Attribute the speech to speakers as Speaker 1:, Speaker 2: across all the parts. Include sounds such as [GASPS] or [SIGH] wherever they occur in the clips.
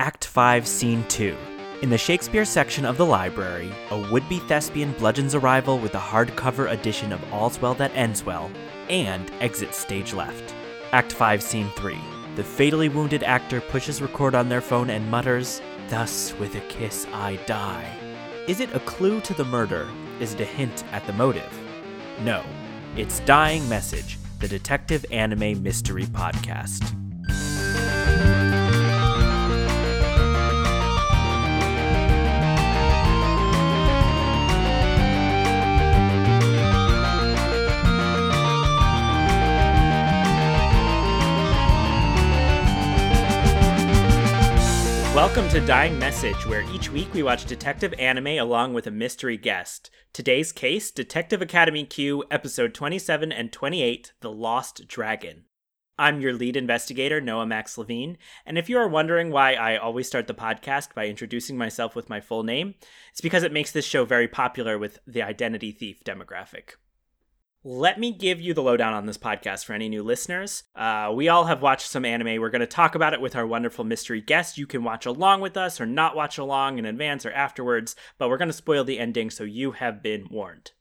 Speaker 1: Act 5, Scene 2. In the Shakespeare section of the library, a would be thespian bludgeons arrival with a hardcover edition of All's Well That Ends Well and exits stage left. Act 5, Scene 3. The fatally wounded actor pushes record on their phone and mutters, Thus with a kiss I die. Is it a clue to the murder? Is it a hint at the motive? No. It's Dying Message, the detective anime mystery podcast. Welcome to Dying Message, where each week we watch detective anime along with a mystery guest. Today's case Detective Academy Q, episode 27 and 28 The Lost Dragon. I'm your lead investigator, Noah Max Levine, and if you are wondering why I always start the podcast by introducing myself with my full name, it's because it makes this show very popular with the identity thief demographic. Let me give you the lowdown on this podcast for any new listeners. Uh, we all have watched some anime. We're going to talk about it with our wonderful mystery guest. You can watch along with us or not watch along in advance or afterwards, but we're going to spoil the ending so you have been warned.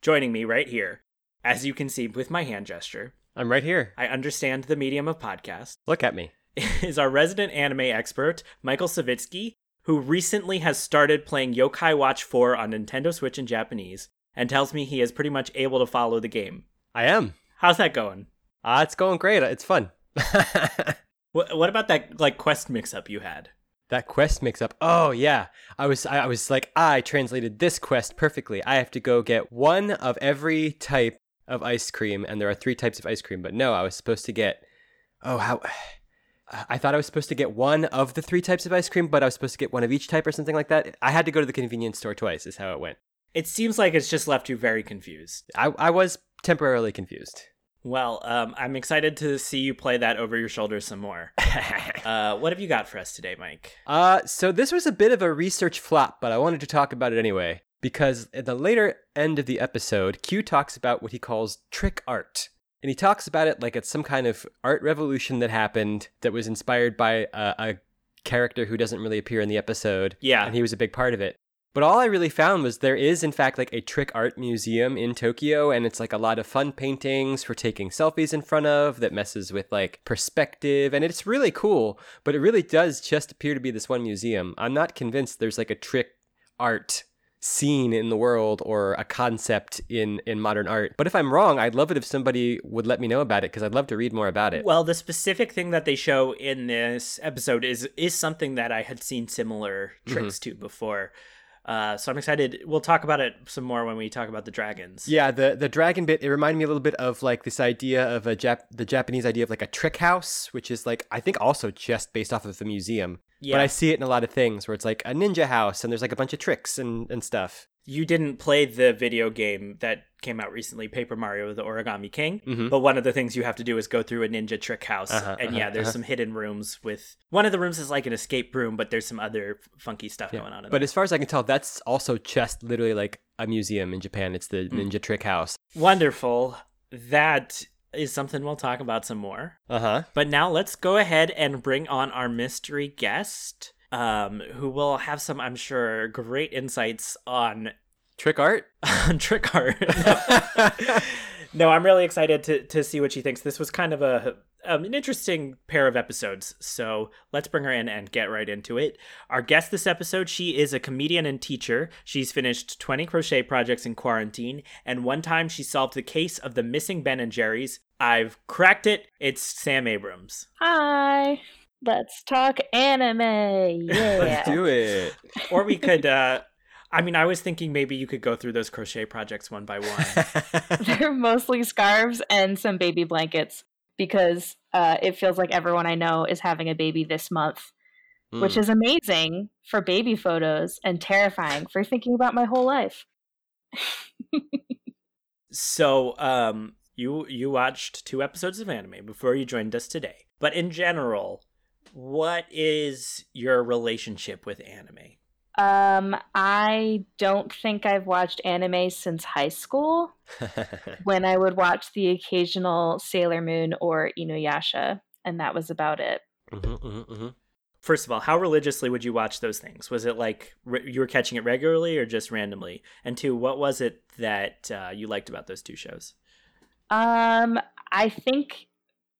Speaker 1: Joining me right here, as you can see with my hand gesture,
Speaker 2: I'm right here.
Speaker 1: I understand the medium of podcast,
Speaker 2: Look at me. [LAUGHS]
Speaker 1: is our resident anime expert, Michael Savitsky, who recently has started playing Yokai Watch 4 on Nintendo Switch in Japanese and tells me he is pretty much able to follow the game.
Speaker 2: I am.
Speaker 1: How's that going?
Speaker 2: Ah, it's going great. It's fun. [LAUGHS]
Speaker 1: What, what about that like quest mix up you had?
Speaker 2: that quest mix up. Oh yeah. I was I was like, I translated this quest perfectly. I have to go get one of every type of ice cream, and there are three types of ice cream. But no, I was supposed to get. Oh how. [SIGHS] I thought I was supposed to get one of the three types of ice cream, but I was supposed to get one of each type or something like that. I had to go to the convenience store twice, is how it went.
Speaker 1: It seems like it's just left you very confused.
Speaker 2: I, I was temporarily confused.
Speaker 1: Well, um, I'm excited to see you play that over your shoulder some more. [LAUGHS] uh, what have you got for us today, Mike?
Speaker 2: Uh, so this was a bit of a research flop, but I wanted to talk about it anyway because at the later end of the episode, Q talks about what he calls trick art. And he talks about it like it's some kind of art revolution that happened that was inspired by a, a character who doesn't really appear in the episode.
Speaker 1: Yeah.
Speaker 2: And he was a big part of it. But all I really found was there is, in fact, like a trick art museum in Tokyo, and it's like a lot of fun paintings for taking selfies in front of that messes with like perspective, and it's really cool. But it really does just appear to be this one museum. I'm not convinced there's like a trick art scene in the world or a concept in in modern art. But if I'm wrong, I'd love it if somebody would let me know about it because I'd love to read more about it.
Speaker 1: Well, the specific thing that they show in this episode is is something that I had seen similar tricks mm-hmm. to before. Uh, so I'm excited. We'll talk about it some more when we talk about the dragons.
Speaker 2: Yeah, the the dragon bit it reminded me a little bit of like this idea of a Jap- the Japanese idea of like a trick house, which is like I think also just based off of the museum.
Speaker 1: Yeah.
Speaker 2: But I see it in a lot of things where it's like a ninja house and there's like a bunch of tricks and and stuff.
Speaker 1: You didn't play the video game that came out recently, Paper Mario: The Origami King.
Speaker 2: Mhm.
Speaker 1: But one of the things you have to do is go through a ninja trick house,
Speaker 2: Uh-huh,
Speaker 1: and
Speaker 2: uh-huh,
Speaker 1: yeah, there's
Speaker 2: uh-huh.
Speaker 1: some hidden rooms with one of the rooms is like an escape room, but there's some other funky stuff
Speaker 2: Yeah.
Speaker 1: going on. In
Speaker 2: But
Speaker 1: there.
Speaker 2: as far as I can tell, that's also just literally like a museum in Japan. It's the
Speaker 1: Hmm.
Speaker 2: ninja trick house.
Speaker 1: wonderful. That is something we'll talk about some more.
Speaker 2: Uh huh.
Speaker 1: But now let's go ahead and bring on our mystery guest, um, who will have some, I'm sure, great insights on [LAUGHS]
Speaker 2: Trick art.
Speaker 1: on [LAUGHS] trick art. [LAUGHS] no, I'm really excited to to see what she thinks. This was kind of a um, an interesting pair of episodes. So let's bring her in and get right into it. Our guest this episode, she is a comedian and teacher. She's finished 20 crochet projects in quarantine, and one time she solved the case of the missing Ben and Jerry's. I've cracked it. It's Sam Abrams.
Speaker 3: Hi. Let's talk anime. [LAUGHS] Yeah.
Speaker 2: Let's do it.
Speaker 1: Or we could. uh I mean, I was thinking maybe you could go through those crochet projects one by one. [LAUGHS] [LAUGHS]
Speaker 3: They're mostly scarves and some baby blankets because uh, it feels like everyone I know is having a baby this month, which
Speaker 2: Mm.
Speaker 3: is amazing for baby photos and terrifying for thinking about my whole life.
Speaker 1: So, um, you you watched two episodes of anime before you joined us today. But in general, what is your relationship with anime?
Speaker 3: Um, I don't think I've watched anime since high school [LAUGHS] when I would watch the occasional Sailor Moon or Inuyasha, and that was about it.
Speaker 2: Mhm, mhm, mhm.
Speaker 1: first of all, how religiously would you watch those things? Was it like re- you were catching it regularly or just randomly? And two, what was it that uh, you liked about those two shows?
Speaker 3: Um, I think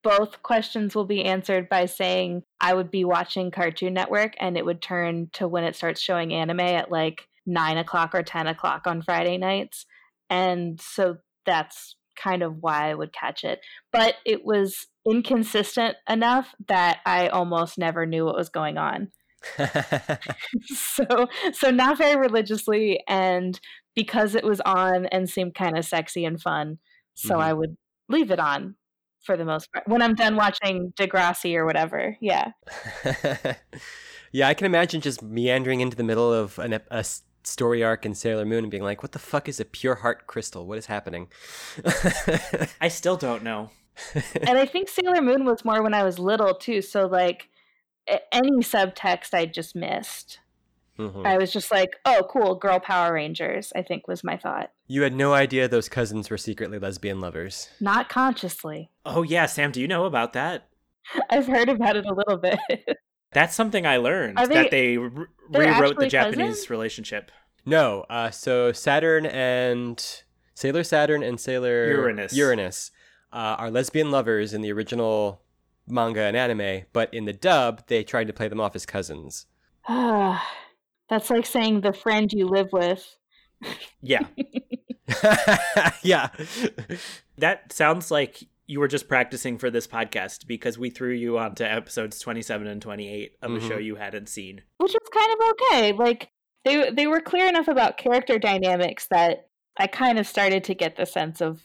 Speaker 3: both questions will be answered by saying I would be watching Cartoon Network and it would turn to when it starts showing anime at like nine o'clock or 10 o'clock on Friday nights. And so that's kind of why I would catch it. But it was inconsistent enough that I almost never knew what was going on. [LAUGHS] so so not very religiously and because it was on and seemed kind of sexy and fun. So
Speaker 2: Mhm.
Speaker 3: I would leave it on for the most part when I'm done watching Degrassi or whatever. Yeah. [LAUGHS]
Speaker 2: yeah, I can imagine just meandering into the middle of an, ep- a s- story arc in Sailor Moon and being like, "What the fuck is a pure heart crystal? What is happening?" [LAUGHS]
Speaker 1: I still don't know.
Speaker 3: and I think Sailor Moon was more when I was little too. So like any subtext I just missed.
Speaker 2: Mhm.
Speaker 3: I was just like, oh, cool, girl Power Rangers. I think was my thought,
Speaker 2: You had no idea those cousins were secretly lesbian lovers.
Speaker 3: not consciously.
Speaker 1: Oh yeah, Sam, do you know about that? [LAUGHS]
Speaker 3: I've heard about it a little bit. [LAUGHS]
Speaker 1: That's something I learned
Speaker 3: Are
Speaker 1: that
Speaker 3: they-
Speaker 1: they re- rewrote the Japanese
Speaker 3: cousins?
Speaker 1: relationship.
Speaker 2: No, uh, so Saturn and Sailor Saturn and Sailor
Speaker 1: Uranus.
Speaker 2: Uranus uh, are lesbian lovers in the original manga and anime, but in the dub, they tried to play them off as cousins. [SIGHS] [SIGHS] [SIGHS]
Speaker 3: That's like saying the friend you live with.
Speaker 1: Yeah, [LAUGHS]
Speaker 2: yeah.
Speaker 1: that sounds like you were just practicing for this podcast because we threw you onto episodes 27 and 28 of a show
Speaker 2: Mhm.
Speaker 1: you hadn't seen.
Speaker 3: which was kind of okay. Like they they were clear enough about character dynamics that I kind of started to get the sense of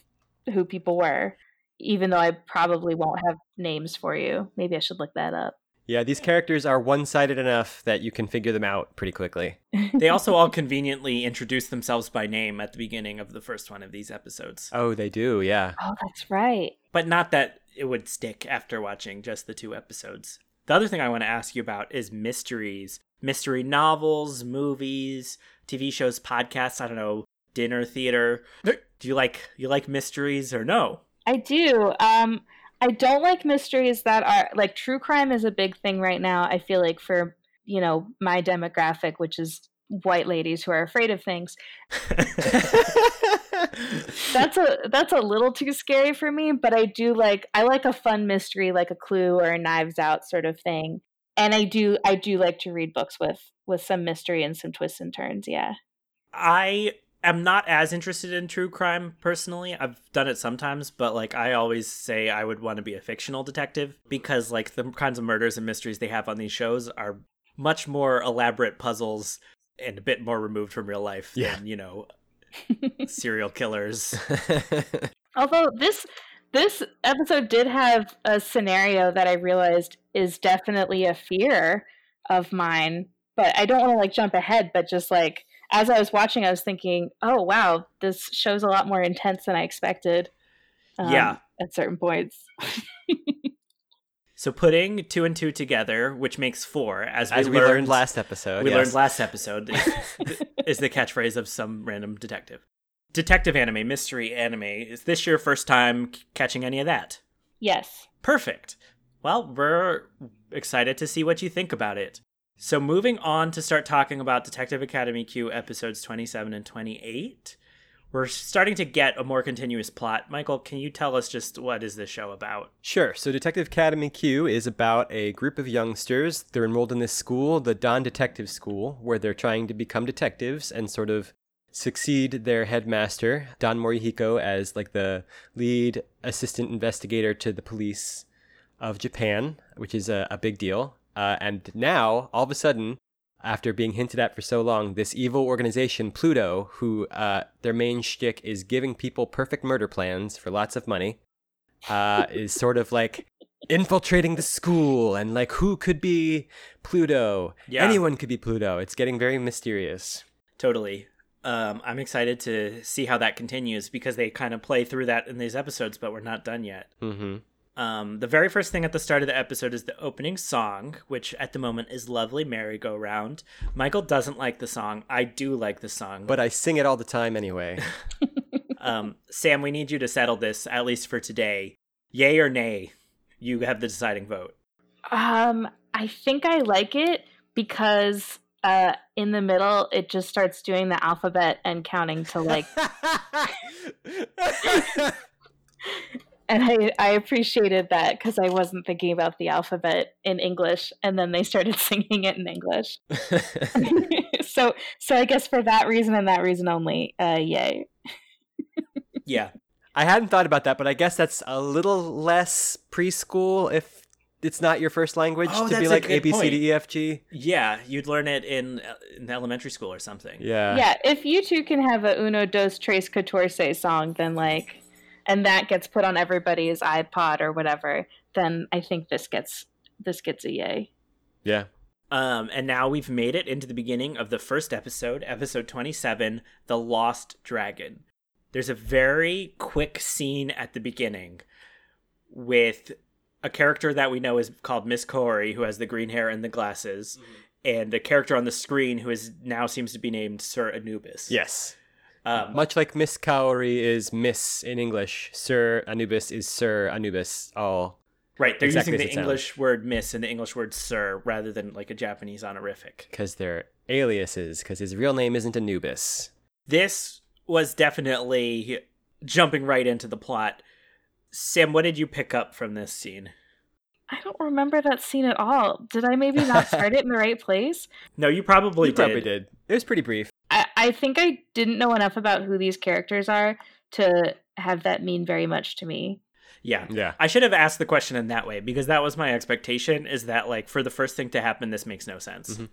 Speaker 3: who people were, even though I probably won't have names for you. Maybe I should look that up.
Speaker 2: Yeah, these characters are one sided enough that you can figure them out pretty quickly. [LAUGHS]
Speaker 1: They also all conveniently introduce themselves by name at the beginning of the first one of these episodes.
Speaker 2: Oh, they do, yeah.
Speaker 3: Oh, that's right.
Speaker 1: But not that it would stick after watching just the two episodes. The other thing I want to ask you about is mysteries. Mystery novels, movies, TV shows, podcasts, I don't know, dinner theater. Do you like you like mysteries or no?
Speaker 3: I do. Um, I don't like mysteries that are like true crime is a big thing right now. I feel like for you know my demographic, which is white ladies who are afraid of things. [LAUGHS] That's a that's a little too scary for me, but I do like I like a fun mystery like a Clue or a Knives Out sort of thing. And I do I do like to read books with with some mystery and some twists and turns. Yeah.
Speaker 1: I am not as interested in true crime personally. I've done it sometimes, but like I always say I would want to be a fictional detective because like the kinds of murders and mysteries they have on these shows are much more elaborate puzzles and a bit more removed from real life
Speaker 2: Yeah.
Speaker 1: than, you know, [LAUGHS] serial killers. [LAUGHS]
Speaker 3: Although this this episode did have a scenario that I realized is definitely a fear of mine, but I don't want to like jump ahead, but just like as I was watching I was thinking, "Oh wow, this show's a lot more intense than I expected." um,
Speaker 1: Yeah.
Speaker 3: at certain points. [LAUGHS]
Speaker 1: So putting two and two together, which makes four, as we,
Speaker 2: As we learned last episode.
Speaker 1: we
Speaker 2: yes.
Speaker 1: learned last episode, is, [LAUGHS] [LAUGHS] is the catchphrase of some random detective. Detective anime, mystery anime. Is this your first time c- catching any of that?
Speaker 3: Yes.
Speaker 1: Perfect. Well, we're excited to see what you think about it. So, moving on to start talking about Detective Academy Q episodes 27 and 28, we're starting to get a more continuous plot. Michael, can you tell us just what is this show about?
Speaker 2: Sure. So Detective Academy Q is about a group of youngsters. They're enrolled in this school, the Dan Detective School, where they're trying to become detectives and sort of succeed their headmaster, Dan Morihiko, as like the lead assistant investigator to the police of Japan, which is a, a big deal. Uh, and now, all of a sudden, after being hinted at for so long, this evil organization, Pluto, who uh, their main shtick is giving people perfect murder plans for lots of money, uh, is sort of like infiltrating the school and like who could be Pluto?
Speaker 1: Yeah.
Speaker 2: Anyone could be Pluto. It's getting very mysterious.
Speaker 1: Totally. Um, I'm excited to see how that continues because they kind of play through that in these episodes, but we're not done yet.
Speaker 2: hmm
Speaker 1: Um, the very first thing at the start of the episode is the opening song, which at the moment is Lovely Merry Go Round. Michael doesn't like the song. I do like the song.
Speaker 2: But I sing it all the time anyway. [LAUGHS] [LAUGHS]
Speaker 1: um, Sam, we need you to settle this, at least for today. Yay or nay? You have the deciding vote.
Speaker 3: Um I think I like it because uh, in the middle it just starts doing the alphabet and counting to like [LAUGHS] and I, I appreciated that because I wasn't thinking about the alphabet in English, and then they started [LAUGHS] singing it in English. [LAUGHS] [LAUGHS] so, so I guess for that reason and that reason only, uh, yay.
Speaker 1: yeah,
Speaker 2: I hadn't thought about that, but I guess that's a little less preschool if it's not your first language
Speaker 1: Oh,
Speaker 2: to be like
Speaker 1: good
Speaker 2: A B C
Speaker 1: point.
Speaker 2: D E F G.
Speaker 1: yeah. You'd learn it in, uh, in elementary school or something.
Speaker 2: Yeah.
Speaker 3: yeah, if you two can have a Uno Dos Tres Catorce song, then like, and that gets put on everybody's iPod or whatever, then I think this gets this gets a yay.
Speaker 2: Yeah.
Speaker 1: Um, and now we've made it into the beginning of the first episode, episode 27, The Lost Dragon. There's a very quick scene at the beginning with a character that we know is called Miss Kaori, who has the green hair and the glasses, and a character on the screen who is now seems to be named Sir Anubis.
Speaker 2: Yes.
Speaker 1: Um,
Speaker 2: Much like Miss Kaori is Miss in English, Sir Anubis is Sir Anubis. All
Speaker 1: right, they're
Speaker 2: exactly
Speaker 1: using the
Speaker 2: it sounds.
Speaker 1: English word Miss and the English word Sir rather than like a Japanese honorific.
Speaker 2: because they're aliases. Because his real name isn't Anubis.
Speaker 1: this was definitely jumping right into the plot. Sam, what did you pick up from this scene?
Speaker 3: I don't remember that scene at all. Did I maybe not [LAUGHS] start it in the right place?
Speaker 1: No, you probably
Speaker 2: you
Speaker 1: did.
Speaker 2: probably did. It was pretty brief.
Speaker 3: I, I think I didn't know enough about who these characters are to have that mean very much to me.
Speaker 1: Yeah.
Speaker 2: Yeah.
Speaker 1: I should have asked the question in that way because that was my expectation is that like for the first thing to happen this makes no sense.
Speaker 2: Mhm.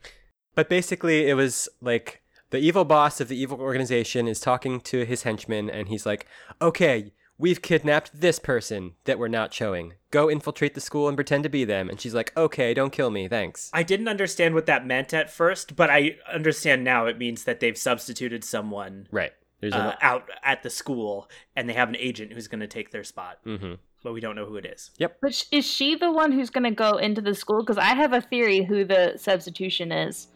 Speaker 2: But basically, it was like the evil boss of the evil organization is talking to his henchmen, and he's like, "Okay, we've kidnapped this person that we're not showing. Go infiltrate the school and pretend to be them." And she's like, "Okay, don't kill me, thanks."
Speaker 1: I didn't understand what that meant at first, but I understand now it means that they've substituted someone
Speaker 2: Right. There's
Speaker 1: uh,
Speaker 2: a.
Speaker 1: out at the school and they have an agent who's going to take their spot,
Speaker 2: Mm-hmm.
Speaker 1: but we don't know who it is. Yep.
Speaker 3: But sh- is she the one who's going to go into the school? Because I have a theory who the substitution is.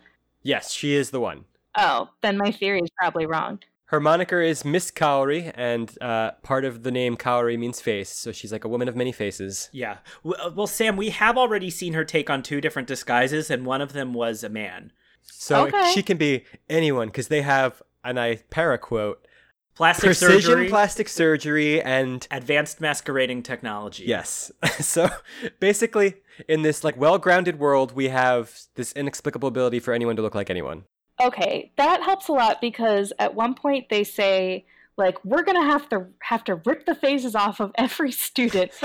Speaker 2: Yes, she is the one.
Speaker 3: Oh, then my theory is probably wrong.
Speaker 2: Her moniker is Miss Kaori, and uh, part of the name Kaori means face, so she's like a woman of many faces.
Speaker 1: Yeah. Uh, Well, Sam, we have already seen her take on two different disguises, and one of them was a man.
Speaker 2: So
Speaker 3: Okay.
Speaker 2: she can be anyone because they have, and I para quote,
Speaker 1: Plastic
Speaker 2: precision
Speaker 1: surgery,
Speaker 2: plastic surgery and
Speaker 1: advanced masquerading technology.
Speaker 2: Yes. [LAUGHS] so basically, in this like well-grounded world, we have this inexplicable ability for anyone to look like anyone.
Speaker 3: Okay, that helps a lot because at one point they say like we're gonna have to have to rip the faces off of every student. [LAUGHS]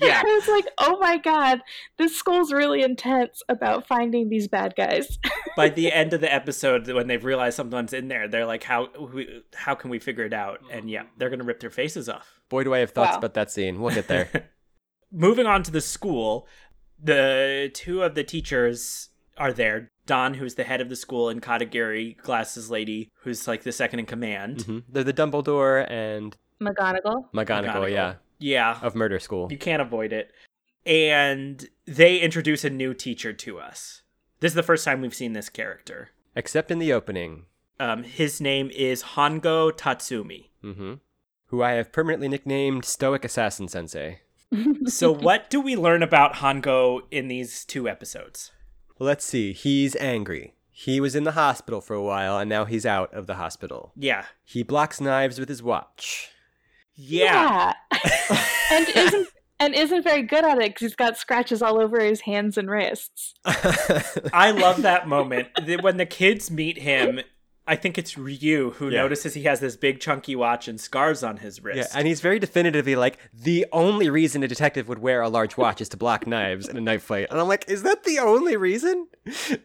Speaker 1: Yeah.
Speaker 3: I was like, oh my god, this school's really intense about finding these bad guys. [LAUGHS]
Speaker 1: By the end of the episode, when they've realized someone's in there, they're like, "How we, how can we figure it out?" And yeah, they're gonna rip their faces off.
Speaker 2: Boy, do I have thoughts
Speaker 3: Wow.
Speaker 2: about that scene. We'll get there. [LAUGHS]
Speaker 1: Moving on to the school, the two of the teachers are there. Dan, who's the head of the school, and Katagiri, glasses lady, who's like the second in command.
Speaker 2: hmm They're the Dumbledore and
Speaker 3: McGonagall.
Speaker 2: McGonagall,
Speaker 1: McGonagall.
Speaker 2: yeah,
Speaker 1: Yeah,
Speaker 2: of Murder School.
Speaker 1: You can't avoid it. And they introduce a new teacher to us. This is the first time we've seen this character.
Speaker 2: Except in the opening,
Speaker 1: Um, his name is Hongo Tatsumi.
Speaker 2: hmm who I have permanently nicknamed Stoic Assassin Sensei.
Speaker 1: So, what do we learn about Hongo in these two episodes?
Speaker 2: Let's see. He's angry. He was in the hospital for a while, and now he's out of the hospital.
Speaker 1: Yeah.
Speaker 2: He blocks knives with his watch.
Speaker 1: Yeah.
Speaker 3: Yeah. and [LAUGHS] isn't and isn't very good at it because he's got scratches all over his hands and wrists. [LAUGHS]
Speaker 1: I love that moment. When the kids meet him, I think it's Ryu who
Speaker 2: Yeah.
Speaker 1: notices he has this big chunky watch and scars on his wrist.
Speaker 2: Yeah, and he's very definitively like the only reason a detective would wear a large watch is to block knives in a knife fight. And I'm like, is that the only reason? [LAUGHS]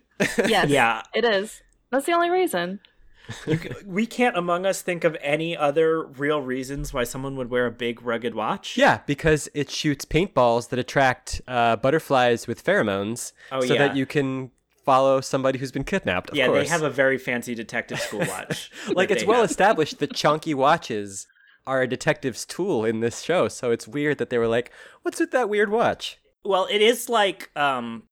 Speaker 3: Yes.
Speaker 1: yeah.
Speaker 3: It is. That's the only reason.
Speaker 1: You we can't among us think of any other real reasons why someone would wear a big rugged watch.
Speaker 2: Yeah, because it shoots paintballs that attract uh, butterflies with pheromones,
Speaker 1: Oh,
Speaker 2: so
Speaker 1: yeah.
Speaker 2: that you can follow somebody who's been kidnapped. Of
Speaker 1: yeah,
Speaker 2: course.
Speaker 1: they have a very fancy detective school [LAUGHS] watch.
Speaker 2: like it's well
Speaker 1: have.
Speaker 2: established that chunky watches are a detective's tool in this show. So it's weird that they were like, "What's with that weird watch?"
Speaker 1: Well, it is like um,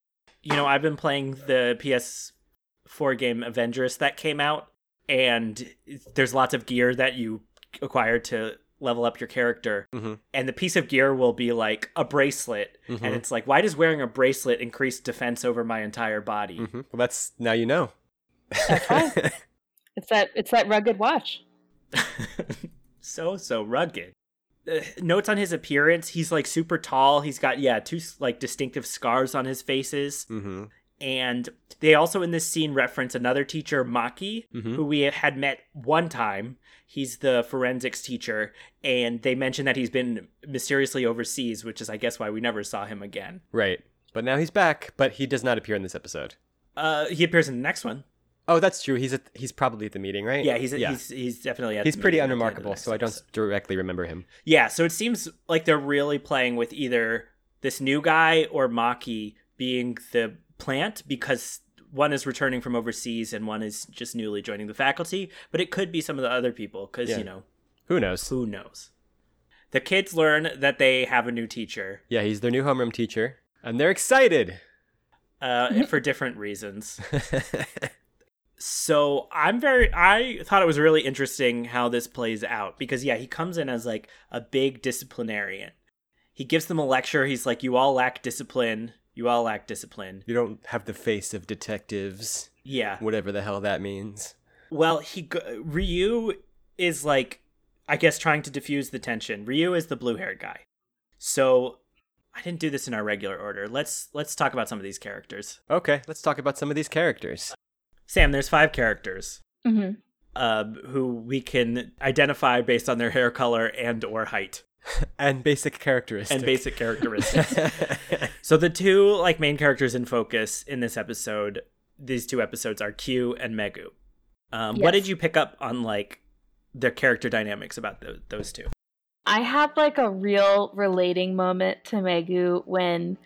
Speaker 1: you know, I've been playing the PS4 game Avengers that came out, and there's lots of gear that you acquire to level up your character,
Speaker 2: Mhm.
Speaker 1: and the piece of gear will be like a bracelet,
Speaker 2: Mhm.
Speaker 1: and it's like, why does wearing a bracelet increase defense over my entire body?
Speaker 2: Mhm. Well, that's now you know.
Speaker 3: fine. [LAUGHS] It's that it's that rugged watch. [LAUGHS]
Speaker 1: so so rugged. Uh, notes on his appearance: he's like super tall. He's got yeah two like distinctive scars on his faces,
Speaker 2: mm-hmm.
Speaker 1: and they also in this scene reference another teacher, Maki,
Speaker 2: Mhm.
Speaker 1: who we had met one time. He's the forensics teacher, and they mention that he's been mysteriously overseas, which is I guess why we never saw him again.
Speaker 2: Right. But now he's back, but he does not appear in this episode.
Speaker 1: Uh, he appears in the next one.
Speaker 2: Oh, that's true. He's at, he's probably at the meeting, right?
Speaker 1: Yeah, he's he's he's definitely at
Speaker 2: He's
Speaker 1: the
Speaker 2: pretty
Speaker 1: meeting at the the
Speaker 2: unremarkable, so I don't
Speaker 1: episode.
Speaker 2: directly remember him.
Speaker 1: Yeah, so it seems like they're really playing with either this new guy or Maki being the plant because one is returning from overseas and one is just newly joining the faculty, but it could be some of the other people because,
Speaker 2: Yeah.
Speaker 1: you know,
Speaker 2: Who knows?
Speaker 1: who knows. The kids learn that they have a new teacher
Speaker 2: Yeah, he's their new homeroom teacher, and they're excited.
Speaker 1: uh, [LAUGHS] for different reasons. So I'm very I thought it was really interesting how this plays out because yeah, he comes in as like a big disciplinarian. He gives them a lecture. He's like, "You all lack discipline. You all lack discipline."
Speaker 2: you don't have the face of detectives,
Speaker 1: Yeah.
Speaker 2: whatever the hell that means.
Speaker 1: Well, he go- Ryu is like, I guess, trying to diffuse the tension. Ryu is the blue-haired guy. So I didn't do this in our regular order. Let's let's talk about some of these characters.
Speaker 2: Okay, let's talk about some of these characters.
Speaker 1: Sam, there's five characters.
Speaker 3: hmm
Speaker 1: um, who we can identify based on their hair color and or height [LAUGHS]
Speaker 2: And basic characteristics.
Speaker 1: and basic characteristics. [LAUGHS] so the two like main characters in focus in this episode, these two episodes are Q and Megu. Um, What did you pick up on like the character dynamics about tho- those two?
Speaker 3: I had like a real relating moment to Megu when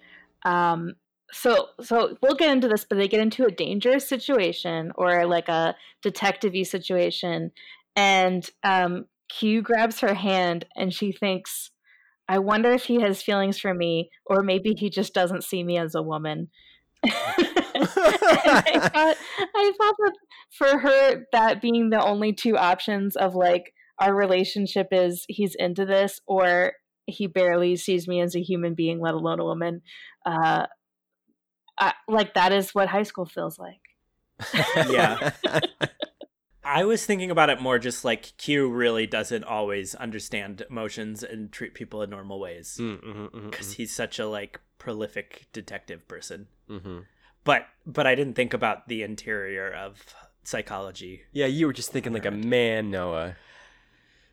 Speaker 3: um so so we'll get into this but they get into a dangerous situation or like a detective situation and um Q grabs her hand and she thinks I wonder if he has feelings for me or maybe he just doesn't see me as a woman. [LAUGHS] And I [LAUGHS] thought I thought that for her that being the only two options of like our relationship is he's into this or he barely sees me as a human being let alone a woman uh I, like that is what high school feels like
Speaker 1: Yeah. [LAUGHS] I was thinking about it more just like Q really doesn't always understand emotions and treat people in normal ways
Speaker 2: Mm, mhm, mhm,
Speaker 1: because he's such a like prolific detective person.
Speaker 2: mhm, mhm.
Speaker 1: But but I didn't think about the interior of psychology.
Speaker 2: Yeah, you were just thinking like a man, Noah.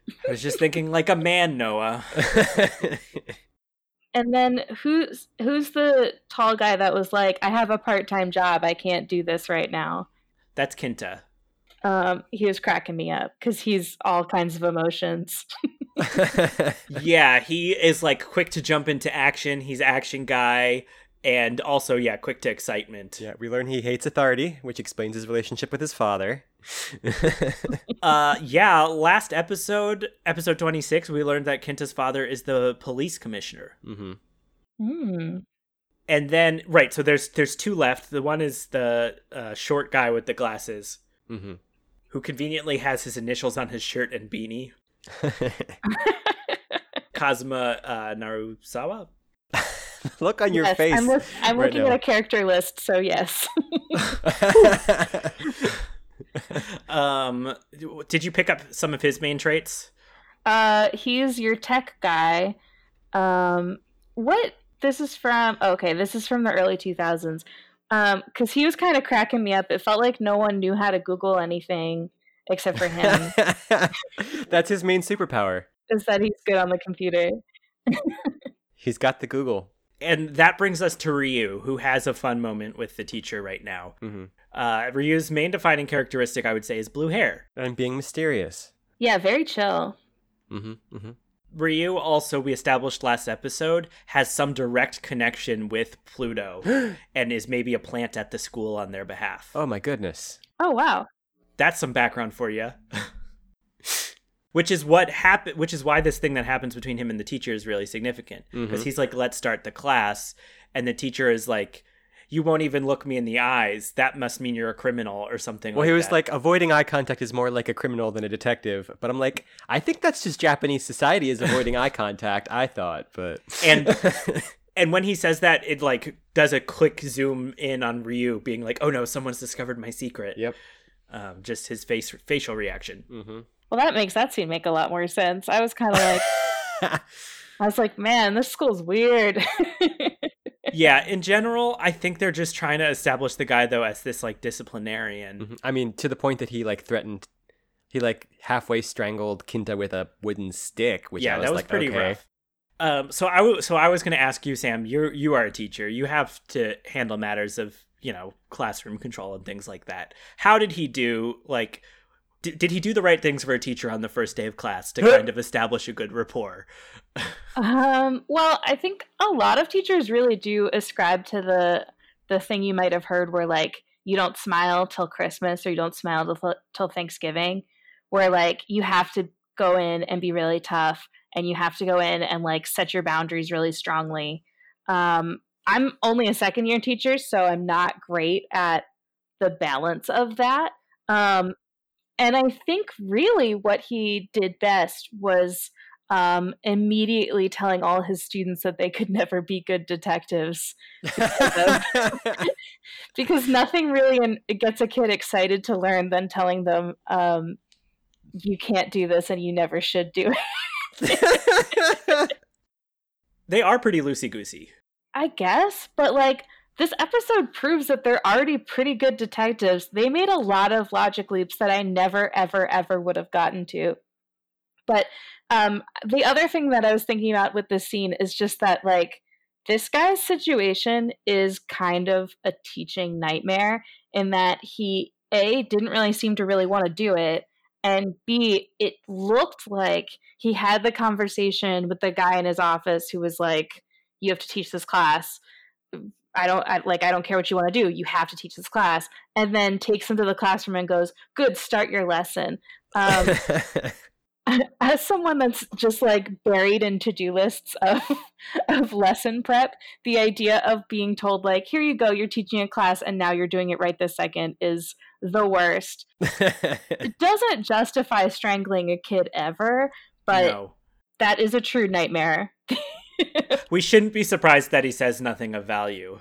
Speaker 2: [LAUGHS]
Speaker 1: I was just thinking like a man, Noah. [LAUGHS]
Speaker 3: and then who's who's the tall guy that was like i have a part-time job i can't do this right now
Speaker 1: That's Kinta.
Speaker 3: Um he was cracking me up because he's all kinds of emotions [LAUGHS]
Speaker 1: Yeah, he is like quick to jump into action. He's action guy and also yeah, quick to excitement.
Speaker 2: yeah, we learn he hates authority, which explains his relationship with his father. [LAUGHS]
Speaker 1: Uh yeah, last episode, episode 26, we learned that Kinta's father is the police commissioner.
Speaker 2: hmm
Speaker 3: Hmm.
Speaker 1: And then right, so there's there's two left. The one is the uh, short guy with the glasses
Speaker 2: hmm
Speaker 1: who conveniently has his initials on his shirt and beanie. [LAUGHS] Kazuma uh, Narusawa. [LAUGHS]
Speaker 2: Look on your
Speaker 3: yes,
Speaker 2: face.
Speaker 3: I'm, look- I'm
Speaker 2: right
Speaker 3: looking
Speaker 2: now.
Speaker 3: at a character list, so yes. [LAUGHS]
Speaker 1: um, did you pick up some of his main traits?
Speaker 3: Uh, he's your tech guy. Um, what this is from? Okay, this is from the early 2000s because um, he was kind of cracking me up. It felt like no one knew how to Google anything except for him. [LAUGHS]
Speaker 2: That's his main superpower.
Speaker 3: Is that he's good on the computer?
Speaker 2: he's got the Google.
Speaker 1: And that brings us to Ryu, who has a fun moment with the teacher right now.
Speaker 2: Mm-hmm.
Speaker 1: Uh, Ryu's main defining characteristic, I would say, is blue hair
Speaker 2: and being mysterious.
Speaker 3: Yeah, very chill.
Speaker 2: Mm-hmm, mm-hmm.
Speaker 1: Ryu, also, we established last episode, has some direct connection with Pluto [GASPS] and is maybe a plant at the school on their behalf.
Speaker 2: Oh my goodness.
Speaker 3: Oh wow.
Speaker 1: That's some background for you. [LAUGHS] which is what happen which is why this thing that happens between him and the teacher is really significant because
Speaker 2: Mhm.
Speaker 1: he's like let's start the class and the teacher is like you won't even look me in the eyes. That must mean you're a criminal or something
Speaker 2: Well,
Speaker 1: like
Speaker 2: he was
Speaker 1: that.
Speaker 2: like, avoiding eye contact is more like a criminal than a detective. But I'm like, I think that's just Japanese society is avoiding eye contact. I thought, but
Speaker 1: And- [LAUGHS] and when he says that, it like does a quick zoom in on Ryu being like, "Oh no, someone's discovered my secret."
Speaker 2: yep.
Speaker 1: Um, just his face facial reaction.
Speaker 2: Mm-hmm.
Speaker 3: Well, that makes that scene make a lot more sense. I was kind of like, [LAUGHS] I was like, man, this school's weird. [LAUGHS]
Speaker 1: yeah, in general, I think they're just trying to establish the guy though as this like disciplinarian.
Speaker 2: Mhm. I mean, to the point that he like threatened, he like halfway strangled Kinta with a wooden stick, which
Speaker 1: yeah,
Speaker 2: was
Speaker 1: that was
Speaker 2: like,
Speaker 1: pretty
Speaker 2: okay.
Speaker 1: rough. Um, so I w- so I was going to ask you, Sam. You you are a teacher. You have to handle matters of you know classroom control and things like that. How did he do? Like, d- did he do the right things for a teacher on the first day of class to kind of establish a good rapport? [LAUGHS]
Speaker 3: um, well, I think a lot of teachers really do ascribe to the the thing you might have heard where like you don't smile till Christmas or you don't smile till, till Thanksgiving, where like you have to go in and be really tough and you have to go in and like set your boundaries really strongly. Um, I'm only a second year teacher, so I'm not great at the balance of that. Um, and I think really what he did best was um, immediately telling all his students that they could [LAUGHS] never be good detectives because [LAUGHS] [LAUGHS] nothing really gets a kid excited to learn than telling them um, you can't do this and you never should do it.
Speaker 1: They are pretty loosey goosey.
Speaker 3: I guess, but like this episode proves that they're already pretty good detectives. They made a lot of logic leaps that I never, ever, ever would have gotten to. But um, the other thing that I was thinking about with this scene is just that, like, this guy's situation is kind of a teaching nightmare in that he, A, didn't really seem to really want to do it, and B, it looked like he had the conversation with the guy in his office who was like, you have to teach this class. I don't I, like. I don't care what you want to do. You have to teach this class, and then takes them to the classroom and goes, "Good, start your lesson." Um, [LAUGHS] [LAUGHS] as someone that's just like buried in to-do lists of [LAUGHS] of lesson prep, the idea of being told like, "Here you go, you're teaching a class, and now you're doing it right this second is the worst. It doesn't justify strangling a kid ever, but
Speaker 1: no.
Speaker 3: that is a true nightmare. [LAUGHS]
Speaker 1: We shouldn't be surprised that he says nothing of value.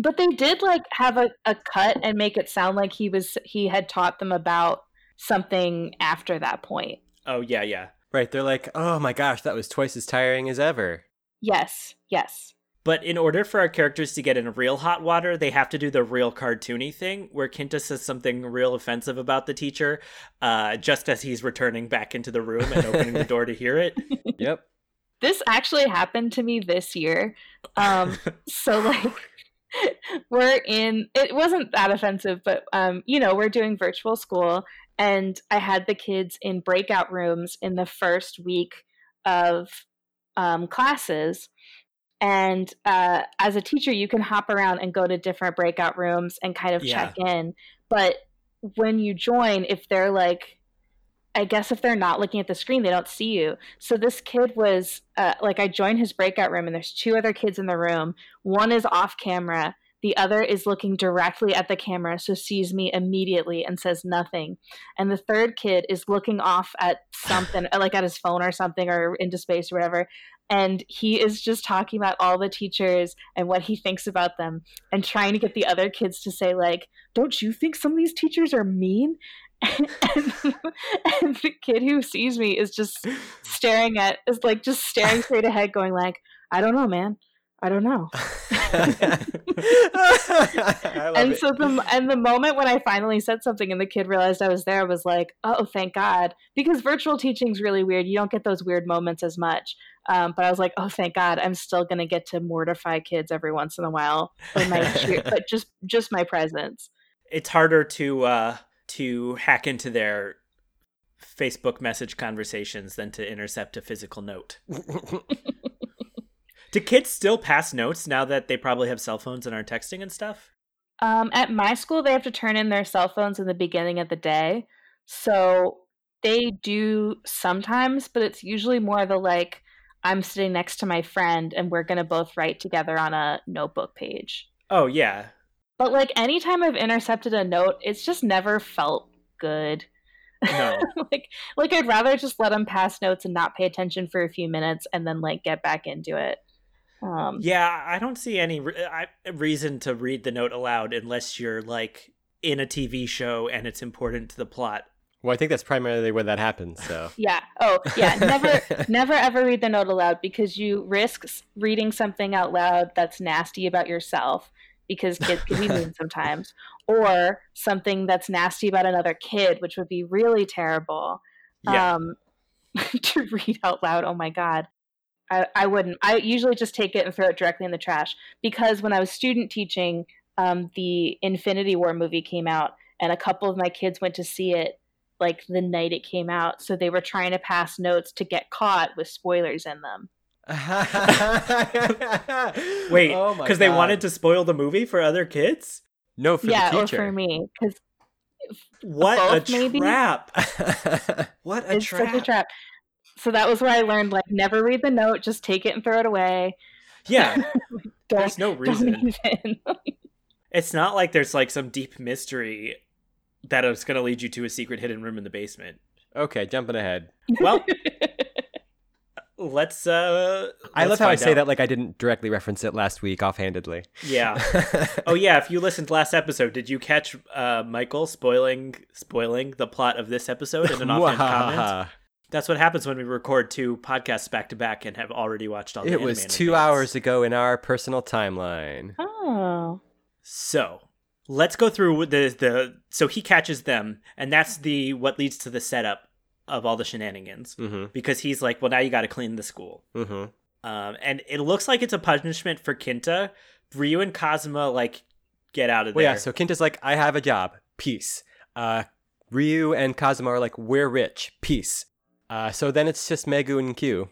Speaker 3: But they did like have a, a cut and make it sound like he was he had taught them about something after that point.
Speaker 1: Oh yeah, yeah.
Speaker 2: right, they're like, oh my gosh, that was twice as tiring as ever.
Speaker 3: Yes, yes.
Speaker 1: But in order for our characters to get in real hot water, they have to do the real cartoony thing where Kinta says something real offensive about the teacher, uh, just as he's returning back into the room and opening the door to hear it. [LAUGHS]
Speaker 2: Yep.
Speaker 3: This actually happened to me this year. Um [LAUGHS] so like [LAUGHS] we're in it wasn't that offensive but um you know we're doing virtual school and i had the kids in breakout rooms in the first week of um, classes and uh, as a teacher you can hop around and go to different breakout rooms and kind of check in but when you join if they're like I guess if they're not looking at the screen, they don't see you. So this kid was uh, like, I joined his breakout room, and there's two other kids in the room. One is off camera, the other is looking directly at the camera, so sees me immediately and says nothing. And the third kid is looking off at something, [SIGHS] like at his phone or something, or into space or whatever. And he is just talking about all the teachers and what he thinks about them, and trying to get the other kids to say, like, "Don't you think some of these teachers are mean?" [LAUGHS] and, and the kid who sees me is just staring at is like just staring straight ahead going like i don't know man. I don't know. [LAUGHS]
Speaker 2: I
Speaker 3: and
Speaker 2: it.
Speaker 3: so the and the moment when i finally said something and the kid realized i was there I was like oh thank god. Because virtual teaching is really weird. You don't get those weird moments as much. Um, but i was like oh thank god. I'm still going to get to mortify kids every once in a while with my [LAUGHS] cheer, but just just my presence.
Speaker 1: It's harder to uh, to hack into their Facebook message conversations than to intercept a physical note. [LAUGHS] Do kids still pass notes now that they probably have cell phones and are texting and stuff?
Speaker 3: Um, at my school, they have to turn in their cell phones in the beginning of the day. So they do sometimes, but it's usually more the like, I'm sitting next to my friend and we're going to both write together on a notebook page.
Speaker 1: Oh yeah.
Speaker 3: But like anytime I've intercepted a note, it's just never felt good.
Speaker 1: No. [LAUGHS]
Speaker 3: like like I'd rather just let them pass notes and not pay attention for a few minutes and then like get back into it. Um
Speaker 1: Yeah, I don't see any re- I, reason to read the note aloud unless you're like in a TV show and it's important to the plot.
Speaker 2: Well, I think that's primarily where that happens. So [LAUGHS]
Speaker 3: yeah. Oh, yeah, never [LAUGHS] never ever read the note aloud because you risk reading something out loud that's nasty about yourself because [LAUGHS] kids can be mean sometimes or something that's nasty about another kid which would be really terrible.
Speaker 1: Yeah.
Speaker 3: um [LAUGHS] to read out loud oh my god I, I wouldn't i usually just take it and throw it directly in the trash because when i was student teaching um, the infinity war movie came out and a couple of my kids went to see it like the night it came out so they were trying to pass notes to get caught with spoilers in them [LAUGHS]
Speaker 1: Wait,
Speaker 2: Oh
Speaker 1: because they wanted to spoil the movie for other kids?
Speaker 2: no for
Speaker 3: yeah
Speaker 2: the
Speaker 3: or
Speaker 2: teacher.
Speaker 3: for me because
Speaker 1: What
Speaker 3: Both,
Speaker 1: a
Speaker 3: maybe?
Speaker 1: trap! [LAUGHS] What a
Speaker 3: it's
Speaker 1: trap!
Speaker 3: such a trap so that was where i learned like never read the note just take it and throw it away
Speaker 1: Yeah, [LAUGHS]
Speaker 3: don't,
Speaker 1: there's no reason. It's not like there's like some deep mystery that is going to lead you to a secret hidden room in the basement.
Speaker 2: okay, jumping ahead.
Speaker 1: Well, let's. uh
Speaker 2: I
Speaker 1: let's
Speaker 2: love how I
Speaker 1: find
Speaker 2: say
Speaker 1: out.
Speaker 2: that like I didn't directly reference it last week offhandedly.
Speaker 1: Yeah. [LAUGHS] Oh yeah, if you listened last episode, did you catch uh, Michael spoiling spoiling the plot of this episode in an [LAUGHS] offhand comment? That's what happens when we record two podcasts back to back and have already watched all the
Speaker 2: It was two
Speaker 1: advance.
Speaker 2: hours ago in our personal timeline.
Speaker 3: oh
Speaker 1: So let's go through the the. So he catches them, and that's the what leads to the setup of all the shenanigans.
Speaker 2: Mm-hmm.
Speaker 1: Because he's like, well, now you got to clean the school,
Speaker 2: Mm-hmm.
Speaker 1: um, and it looks like it's a punishment for Kinta. Ryu and Kazuma like get out of
Speaker 2: Well,
Speaker 1: there.
Speaker 2: yeah. So Kinta's like, I have a job. Peace. Uh, Ryu and Kazuma are like, we're rich. Peace. Uh, so then it's just Megu and Q.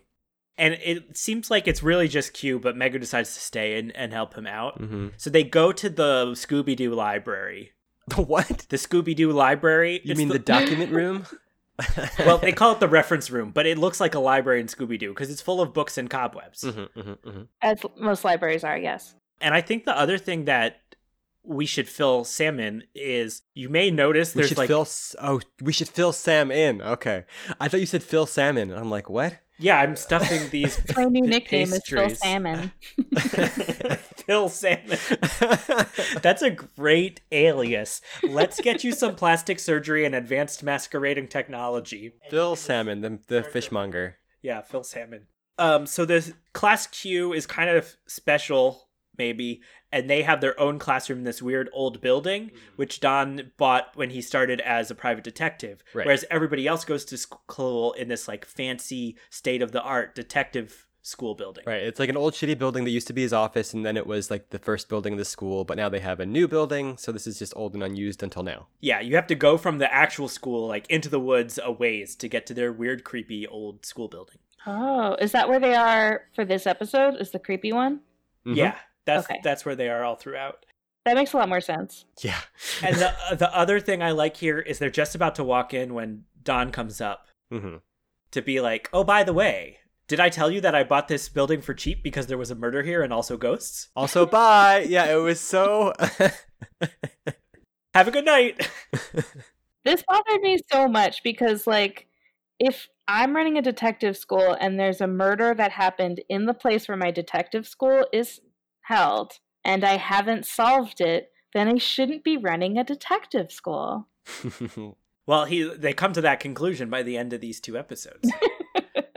Speaker 1: and it seems like it's really just Q, but Megu decides to stay and, and help him out.
Speaker 2: Mm-hmm.
Speaker 1: So they go to the Scooby Doo library. [LAUGHS]
Speaker 2: The what?
Speaker 1: The Scooby Doo library.
Speaker 2: You
Speaker 1: it's
Speaker 2: mean the, document [LAUGHS] room?
Speaker 1: Well, they call it the reference room, but it looks like a library in Scooby Doo because it's full of books and cobwebs.
Speaker 2: Mm-hmm, mm-hmm, mm-hmm.
Speaker 3: as most libraries are yes
Speaker 1: And I think the other thing that we should fill Sam in is you may notice
Speaker 2: We
Speaker 1: there's
Speaker 2: should
Speaker 1: like
Speaker 2: fill. Oh, we should fill Sam in. Okay, I thought you said Phil Salmon. And I'm like, what?
Speaker 1: Yeah, I'm stuffing these [LAUGHS]
Speaker 3: my new nickname is phil salmon [LAUGHS] [LAUGHS]
Speaker 1: Phil Salmon. That's a great alias. Let's get you some plastic surgery and advanced masquerading technology.
Speaker 2: Phil Salmon, the the fishmonger.
Speaker 1: Yeah, Phil Salmon. Um, so the class Q is kind of special, maybe, and they have their own classroom in this weird old building, which Dan bought when he started as a private detective.
Speaker 2: Right.
Speaker 1: Whereas everybody else goes to school in this like fancy, state of the art detective school building.
Speaker 2: Right. It's like an old shitty building that used to be his office, and then it was like the first building of the school. But now they have a new building, so this is just old and unused until now.
Speaker 1: Yeah, you have to go from the actual school like into the woods a ways to get to their weird, creepy old school building.
Speaker 3: oh is that where they are for this episode is the creepy one
Speaker 2: Mhm.
Speaker 1: Yeah, that's
Speaker 3: Okay.
Speaker 1: that's where they are all throughout.
Speaker 3: that makes a lot more sense
Speaker 2: Yeah.
Speaker 1: And the uh, [LAUGHS] the other thing I like here is they're just about to walk in when Dan comes up
Speaker 2: hmm
Speaker 1: to be like, "Oh, by the way, did I tell you that I bought this building for cheap because there was a murder here and also ghosts?
Speaker 2: Also, bye. [LAUGHS] Yeah, it was so. [LAUGHS]
Speaker 1: Have a good night."
Speaker 3: this bothered me so much because like if i'm running a detective school and there's a murder that happened in the place where my detective school is held and i haven't solved it then i shouldn't be running a detective school [LAUGHS]
Speaker 1: well, he they come to that conclusion by the end of these two episodes.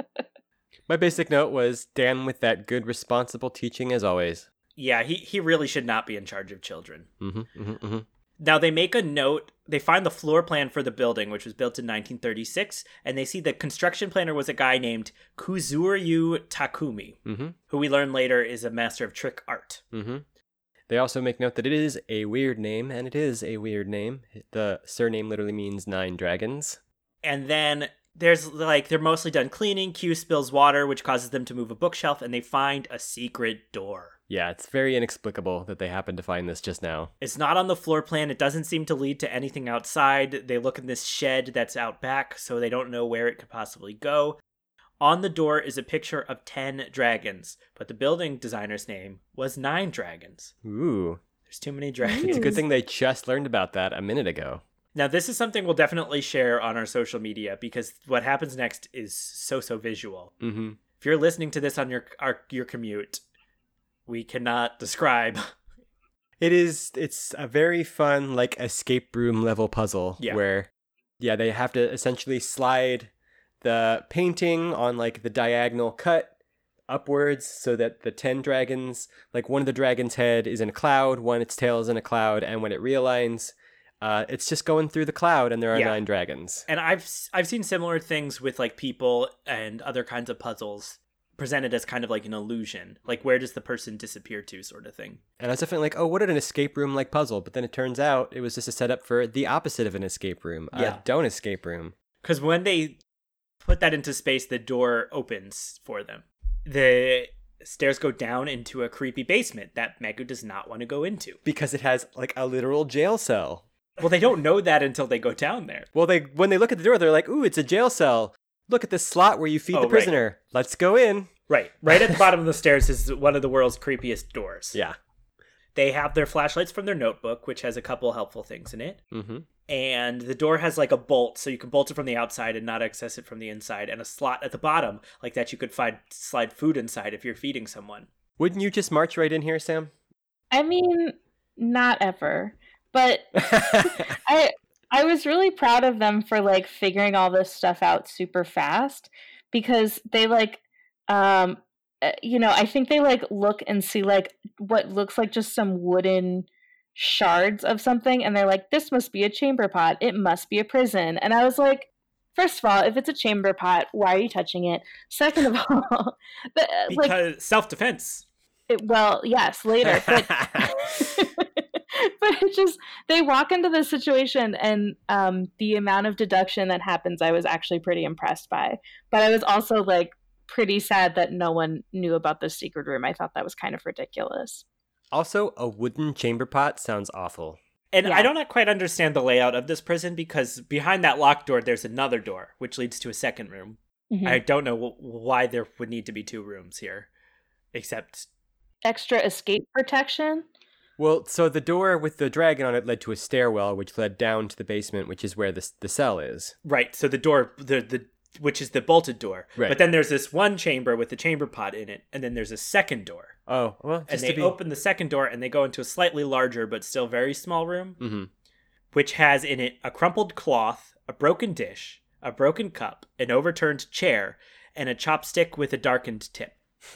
Speaker 1: [LAUGHS]
Speaker 2: My basic note was Dan with that good, responsible teaching as always.
Speaker 1: yeah, he he really should not be in charge of children.
Speaker 2: hmm hmm hmm
Speaker 1: Now they make a note. They find the floor plan for the building, which was built in 1936, and they see the construction planner was a guy named Kuzuryu Takumi,
Speaker 2: hmm
Speaker 1: who we learn later is a master of trick art.
Speaker 2: hmm They also make note that it is a weird name, and it is a weird name. The surname literally means nine dragons.
Speaker 1: And then there's like they're mostly done cleaning. Q spills water, which causes them to move a bookshelf, and they find a secret door.
Speaker 2: Yeah, it's very inexplicable that they happen to find this just now.
Speaker 1: It's not on the floor plan. It doesn't seem to lead to anything outside. They look in this shed that's out back, so they don't know where it could possibly go. On the door is a picture of 10 dragons, but the building designer's name was Nine Dragons.
Speaker 2: Ooh,
Speaker 1: There's too many dragons.
Speaker 2: It's a good thing they just learned about that a minute ago.
Speaker 1: Now, this is something we'll definitely share on our social media because what happens next is so so visual.
Speaker 2: Mm-hmm.
Speaker 1: If you're listening to this on your our, your commute, we cannot describe. [LAUGHS]
Speaker 2: It is. It's a very fun, like escape room level puzzle
Speaker 1: Yeah.
Speaker 2: where, yeah, they have to essentially slide the painting on like the diagonal cut upwards so that the 10 dragons like one of the dragons head is in a cloud one its tail is in a cloud and when it realigns uh, it's just going through the cloud and there are
Speaker 1: Yeah.
Speaker 2: nine dragons
Speaker 1: And I've I've seen similar things with like people and other kinds of puzzles presented as kind of like an illusion, like where does the person disappear to, sort of thing.
Speaker 2: and i was definitely like oh what an escape room like puzzle but then it turns out it was just a setup for the opposite of an escape room
Speaker 1: Yeah.
Speaker 2: a don't escape room
Speaker 1: Because when they put that into space, the door opens for them. The stairs go down into a creepy basement that Megu does not want to go into.
Speaker 2: because it has like a literal jail cell
Speaker 1: Well, they don't know that until they go down there.
Speaker 2: Well, they when they look at the door, they're like, "Ooh, it's a jail cell. Look at this slot where you feed
Speaker 1: Oh,
Speaker 2: the
Speaker 1: right.
Speaker 2: prisoner. Let's go in."
Speaker 1: Right. Right at the bottom of the stairs is one of the world's creepiest doors.
Speaker 2: Yeah.
Speaker 1: They have their flashlights from their notebook, which has a couple helpful things in it.
Speaker 2: Mm-hmm.
Speaker 1: and the door has like a bolt so you can bolt it from the outside and not access it from the inside and a slot at the bottom like that you could find slide food inside if you're feeding someone
Speaker 2: Wouldn't you just march right in here, Sam?
Speaker 3: I mean, not ever. But [LAUGHS] [LAUGHS] I I was really proud of them for like figuring all this stuff out super fast because they like um uh, you know, I think they like look and see like what looks like just some wooden shards of something and they're like this must be a chamber pot. It must be a prison. And I was like First of all, if it's a chamber pot, why are you touching it? Second of [LAUGHS] all, the, like
Speaker 1: because self-defense
Speaker 3: it, well, yes, later, but [LAUGHS] [LAUGHS] [LAUGHS] but it just they walk into this situation and um the amount of deduction that happens i was actually pretty impressed by but i was also like pretty sad that no one knew about this secret room i thought that was kind of ridiculous
Speaker 2: also, a wooden chamber pot sounds awful.
Speaker 1: and
Speaker 3: Yeah.
Speaker 1: i don't quite understand the layout of this prison because behind that locked door there's another door which leads to a second room
Speaker 3: Mhm.
Speaker 1: i don't know why there would need to be two rooms here except
Speaker 3: extra escape protection
Speaker 2: Well, so the door with the dragon on it led to a stairwell, which led down to the basement, which is where the the cell is.
Speaker 1: right so the door the the which is the bolted door
Speaker 2: Right.
Speaker 1: but then there's this one chamber with the chamber pot in it and then there's a second door
Speaker 2: Oh, well,
Speaker 1: and they
Speaker 2: to be.
Speaker 1: open the second door and they go into a slightly larger but still very small room
Speaker 2: hmm
Speaker 1: which has in it a crumpled cloth a broken dish a broken cup an overturned chair and a chopstick with a darkened tip [LAUGHS]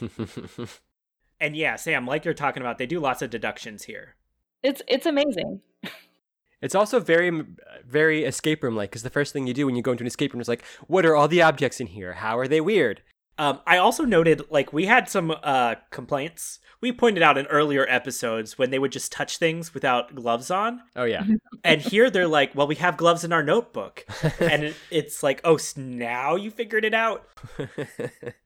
Speaker 1: and yeah sam like you're talking about they do lots of deductions here
Speaker 3: it's it's amazing
Speaker 2: It's also very, very escape room like, because the first thing you do when you go into an escape room is like, what are all the objects in here? How are they weird?
Speaker 1: um, i also noted like we had some uh, complaints we pointed out in earlier episodes when they would just touch things without gloves on
Speaker 2: Oh, yeah. [LAUGHS]
Speaker 1: and here they're like well we have gloves in our notebook [LAUGHS] and it, it's like oh now you figured it out [LAUGHS]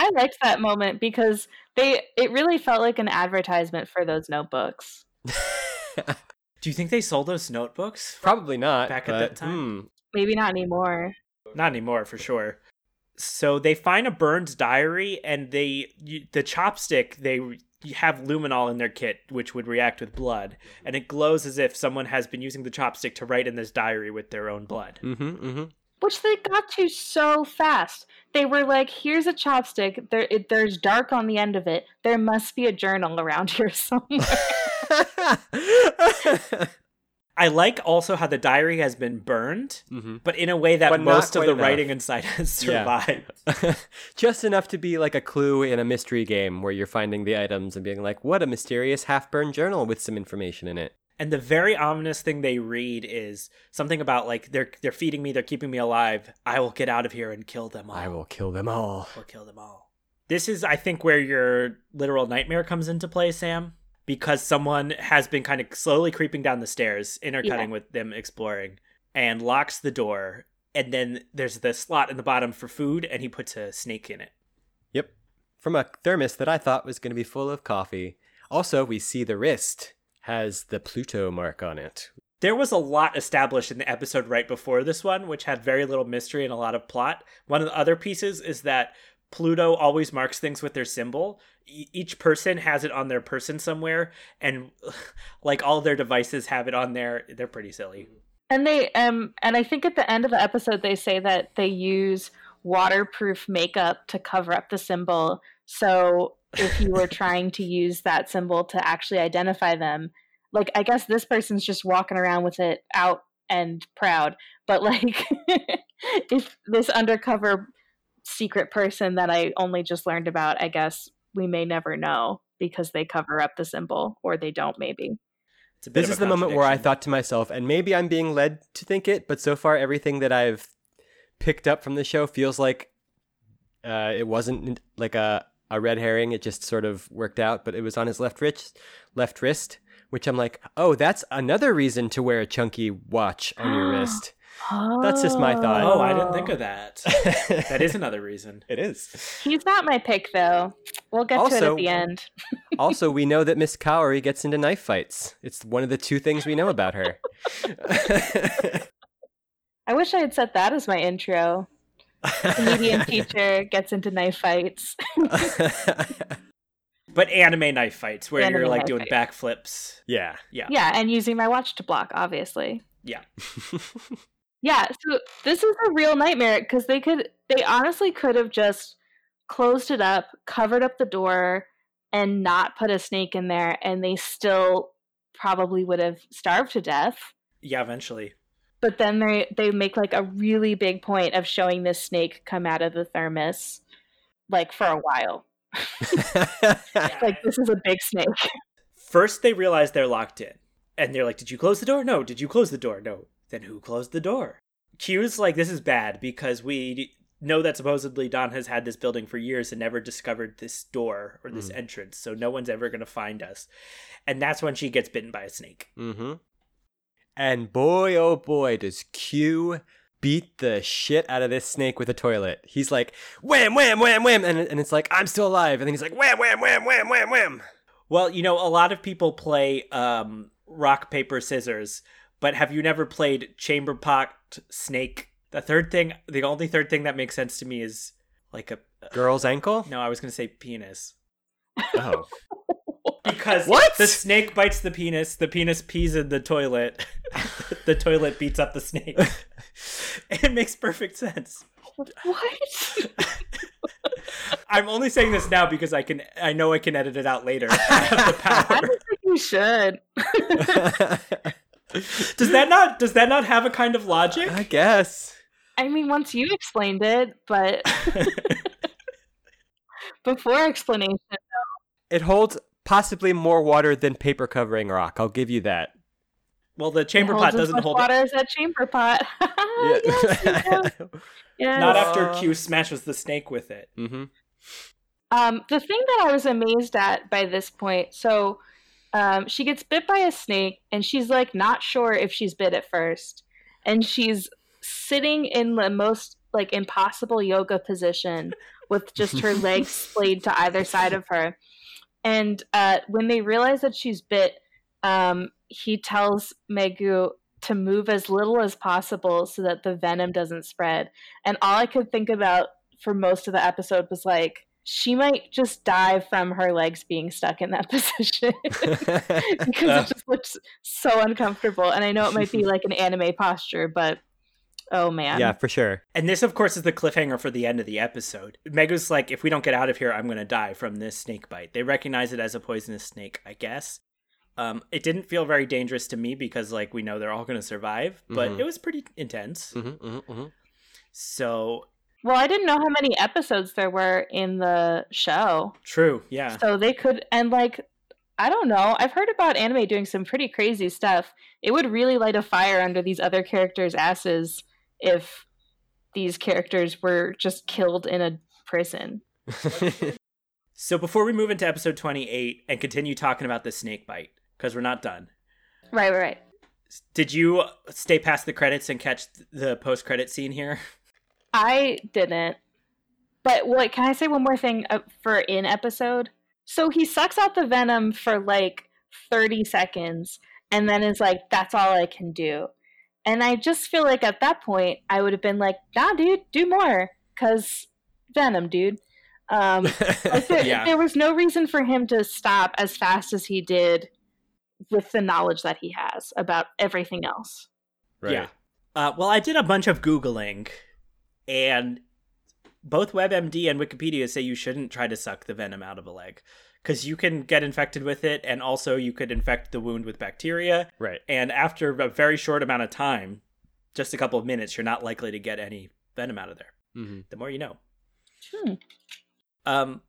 Speaker 3: i liked that moment because they it really felt like an advertisement for those notebooks [LAUGHS]
Speaker 1: do you think they sold those notebooks
Speaker 2: Probably not.
Speaker 1: Back at that time?
Speaker 2: hmm.
Speaker 3: maybe not anymore
Speaker 1: Not anymore, for sure. So they find a Burns diary, and they the chopstick they have luminol in their kit, which would react with blood, and it glows as if someone has been using the chopstick to write in this diary with their own blood.
Speaker 2: Mhm, mhm.
Speaker 3: which they got to so fast. They were like, "Here's a chopstick. There, it, there's dark on the end of it. There must be a journal around here [LAUGHS] somewhere."
Speaker 1: I like also how the diary has been burned,
Speaker 2: Mhm.
Speaker 1: but in a way that
Speaker 2: But
Speaker 1: most of the
Speaker 2: enough.
Speaker 1: writing inside has
Speaker 2: Yeah.
Speaker 1: survived. [LAUGHS]
Speaker 2: Just enough to be like a clue in a mystery game where you're finding the items and being like, what a mysterious half burned journal with some information in it.
Speaker 1: And the very ominous thing they read is something about like they're they're feeding me, they're keeping me alive. I will get out of here and kill them all.
Speaker 2: I will kill them all.
Speaker 1: Or kill them all. This is, I think, where your literal nightmare comes into play, Sam, because someone has been kind of slowly creeping down the stairs, intercutting
Speaker 3: Yeah.
Speaker 1: with them exploring, and locks the door. And then there's the slot in the bottom for food, and he puts a snake in it.
Speaker 2: Yep. From a thermos that I thought was going to be full of coffee. Also, we see the wrist has the Pluto mark on it.
Speaker 1: There was a lot established in the episode right before this one, which had very little mystery and a lot of plot. One of the other pieces is that Pluto always marks things with their symbol, e- each person has it on their person somewhere and [LAUGHS] like all their devices have it on there they're pretty silly
Speaker 3: And they um and I think at the end of the episode they say that they use waterproof makeup to cover up the symbol. So if you were [LAUGHS] trying to use that symbol to actually identify them, like I guess this person's just walking around with it out and proud, but like [LAUGHS] if this undercover secret person that I only just learned about, I guess we may never know because they cover up the symbol or they don't maybe.
Speaker 1: it's a bit
Speaker 2: This is the moment where I thought to myself, and maybe I'm being led to think it, but so far everything that I've picked up from the show feels like uh, it wasn't like a, a red herring. It just sort of worked out, but it was on his left wrist, left wrist, which I'm like, oh, that's another reason to wear a chunky watch on your [GASPS] wrist. That's just my thought.
Speaker 1: oh i didn't think of that that is another reason [LAUGHS]
Speaker 2: It is.
Speaker 3: He's not my pick, though. We'll get to it at the end. [LAUGHS]
Speaker 2: also, we know that Miss Kaori gets into knife fights. It's one of the two things we know about her. [LAUGHS]
Speaker 3: I wish I had set that as my intro. Comedian teacher gets into knife fights.
Speaker 1: But anime knife fights where
Speaker 3: Anime
Speaker 1: you're like doing
Speaker 3: fight.
Speaker 1: backflips
Speaker 2: yeah.
Speaker 1: yeah
Speaker 3: yeah, and using my watch to block, obviously.
Speaker 1: yeah [LAUGHS]
Speaker 3: Yeah, so this is a real nightmare because they could, they honestly could have just closed it up, covered up the door, and not put a snake in there, and they still probably would have starved to death.
Speaker 1: yeah eventually
Speaker 3: But then they they make like a really big point of showing this snake come out of the thermos, like for a while. [LAUGHS] Like this is a big snake.
Speaker 1: First, they realize they're locked in. And they're like, Did you close the door? No. Did you close the door? No. Then who closed the door? Q's like, This is bad because we know that supposedly Dan has had this building for years and never discovered this door or this
Speaker 2: Mm.
Speaker 1: entrance. So no one's ever going to find us. And that's when she gets bitten by a snake.
Speaker 2: mm-hmm. And boy, oh boy, does Q beat the shit out of this snake with a toilet. He's like, wham, wham, wham, wham. And, and it's like, I'm still alive. And then he's like, wham, wham, wham, wham, wham, wham.
Speaker 1: Well, you know, a lot of people play um, rock, paper, scissors, but have you never played chamber pot, snake? The third thing, the only third thing that makes sense to me is like a.
Speaker 2: Girl's ankle?
Speaker 1: No, I was going to say penis.
Speaker 2: Oh. [LAUGHS]
Speaker 1: Because
Speaker 2: What?
Speaker 1: the snake bites the penis, the penis pees in the toilet, [LAUGHS] the toilet beats up the snake. [LAUGHS] it makes perfect sense.
Speaker 3: What?
Speaker 1: I'm only saying this now because I can I know I can edit it out later. I have the [LAUGHS]
Speaker 3: I
Speaker 1: power.
Speaker 3: don't think you should.
Speaker 1: Does that not does that not have a kind of logic?
Speaker 2: I guess.
Speaker 3: I mean, once you explained it, but before explanation,
Speaker 2: It holds possibly more water than paper covering rock. I'll give you that.
Speaker 1: well, the chamber pot doesn't hold
Speaker 3: water as that chamber pot. [LAUGHS] yes. [LAUGHS] Yes.
Speaker 1: not after
Speaker 2: Uh,
Speaker 1: Q smashes the snake with it.
Speaker 2: mm-hmm.
Speaker 3: Um, the thing that I was amazed at by this point, so um, she gets bit by a snake, and she's like not sure if she's bit at first, and she's sitting in the most like impossible yoga position with just her [LAUGHS] legs splayed to either side of her. And uh, when they realize that she's bit, um, he tells Megu to move as little as possible so that the venom doesn't spread. And all I could think about for most of the episode was like, she might just die from her legs being stuck in that [LAUGHS] position [LAUGHS] [LAUGHS] because it just looks so uncomfortable. And I know it might be like an anime posture, but oh man.
Speaker 2: yeah, for sure.
Speaker 1: And this, of course, is the cliffhanger for the end of the episode. Megu's like, if we don't get out of here, I'm going to die from this snake bite. They recognize it as a poisonous snake, I guess. Um, it didn't feel very dangerous to me because, like, we know they're all going to survive, but
Speaker 2: Mhm.
Speaker 1: it was pretty intense.
Speaker 2: Mm-hmm, mm-hmm, mm-hmm.
Speaker 1: So,
Speaker 3: Well, I didn't know how many episodes there were in the show.
Speaker 1: true, yeah.
Speaker 3: So they could, and like, I don't know. I've heard about anime doing some pretty crazy stuff. It would really light a fire under these other characters' asses if these characters were just killed in a prison. [LAUGHS]
Speaker 1: So, before we move into episode 28 and continue talking about the snake bite, because we're not done,
Speaker 3: Right, right, right.
Speaker 1: did you stay past the credits and catch the post credit scene here? [LAUGHS]
Speaker 3: I didn't. But what can I say one more thing uh, for in episode? So he sucks out the venom for like 30 seconds and then is like, that's all I can do. And I just feel like at that point, I would have been like, nah, dude, do more. Because venom, dude. Um, [LAUGHS] like there,
Speaker 1: Yeah.
Speaker 3: there was no reason for him to stop as fast as he did with the knowledge that he has about everything else.
Speaker 2: Right.
Speaker 1: Yeah. Uh, well, I did a bunch of Googling, and both WebMD and Wikipedia say you shouldn't try to suck the venom out of a leg because you can get infected with it, and also you could infect the wound with bacteria.
Speaker 2: Right.
Speaker 1: And after a very short amount of time, just a couple of minutes, you're not likely to get any venom out of there.
Speaker 2: hmm
Speaker 1: The more you know.
Speaker 3: Hmm.
Speaker 1: Um,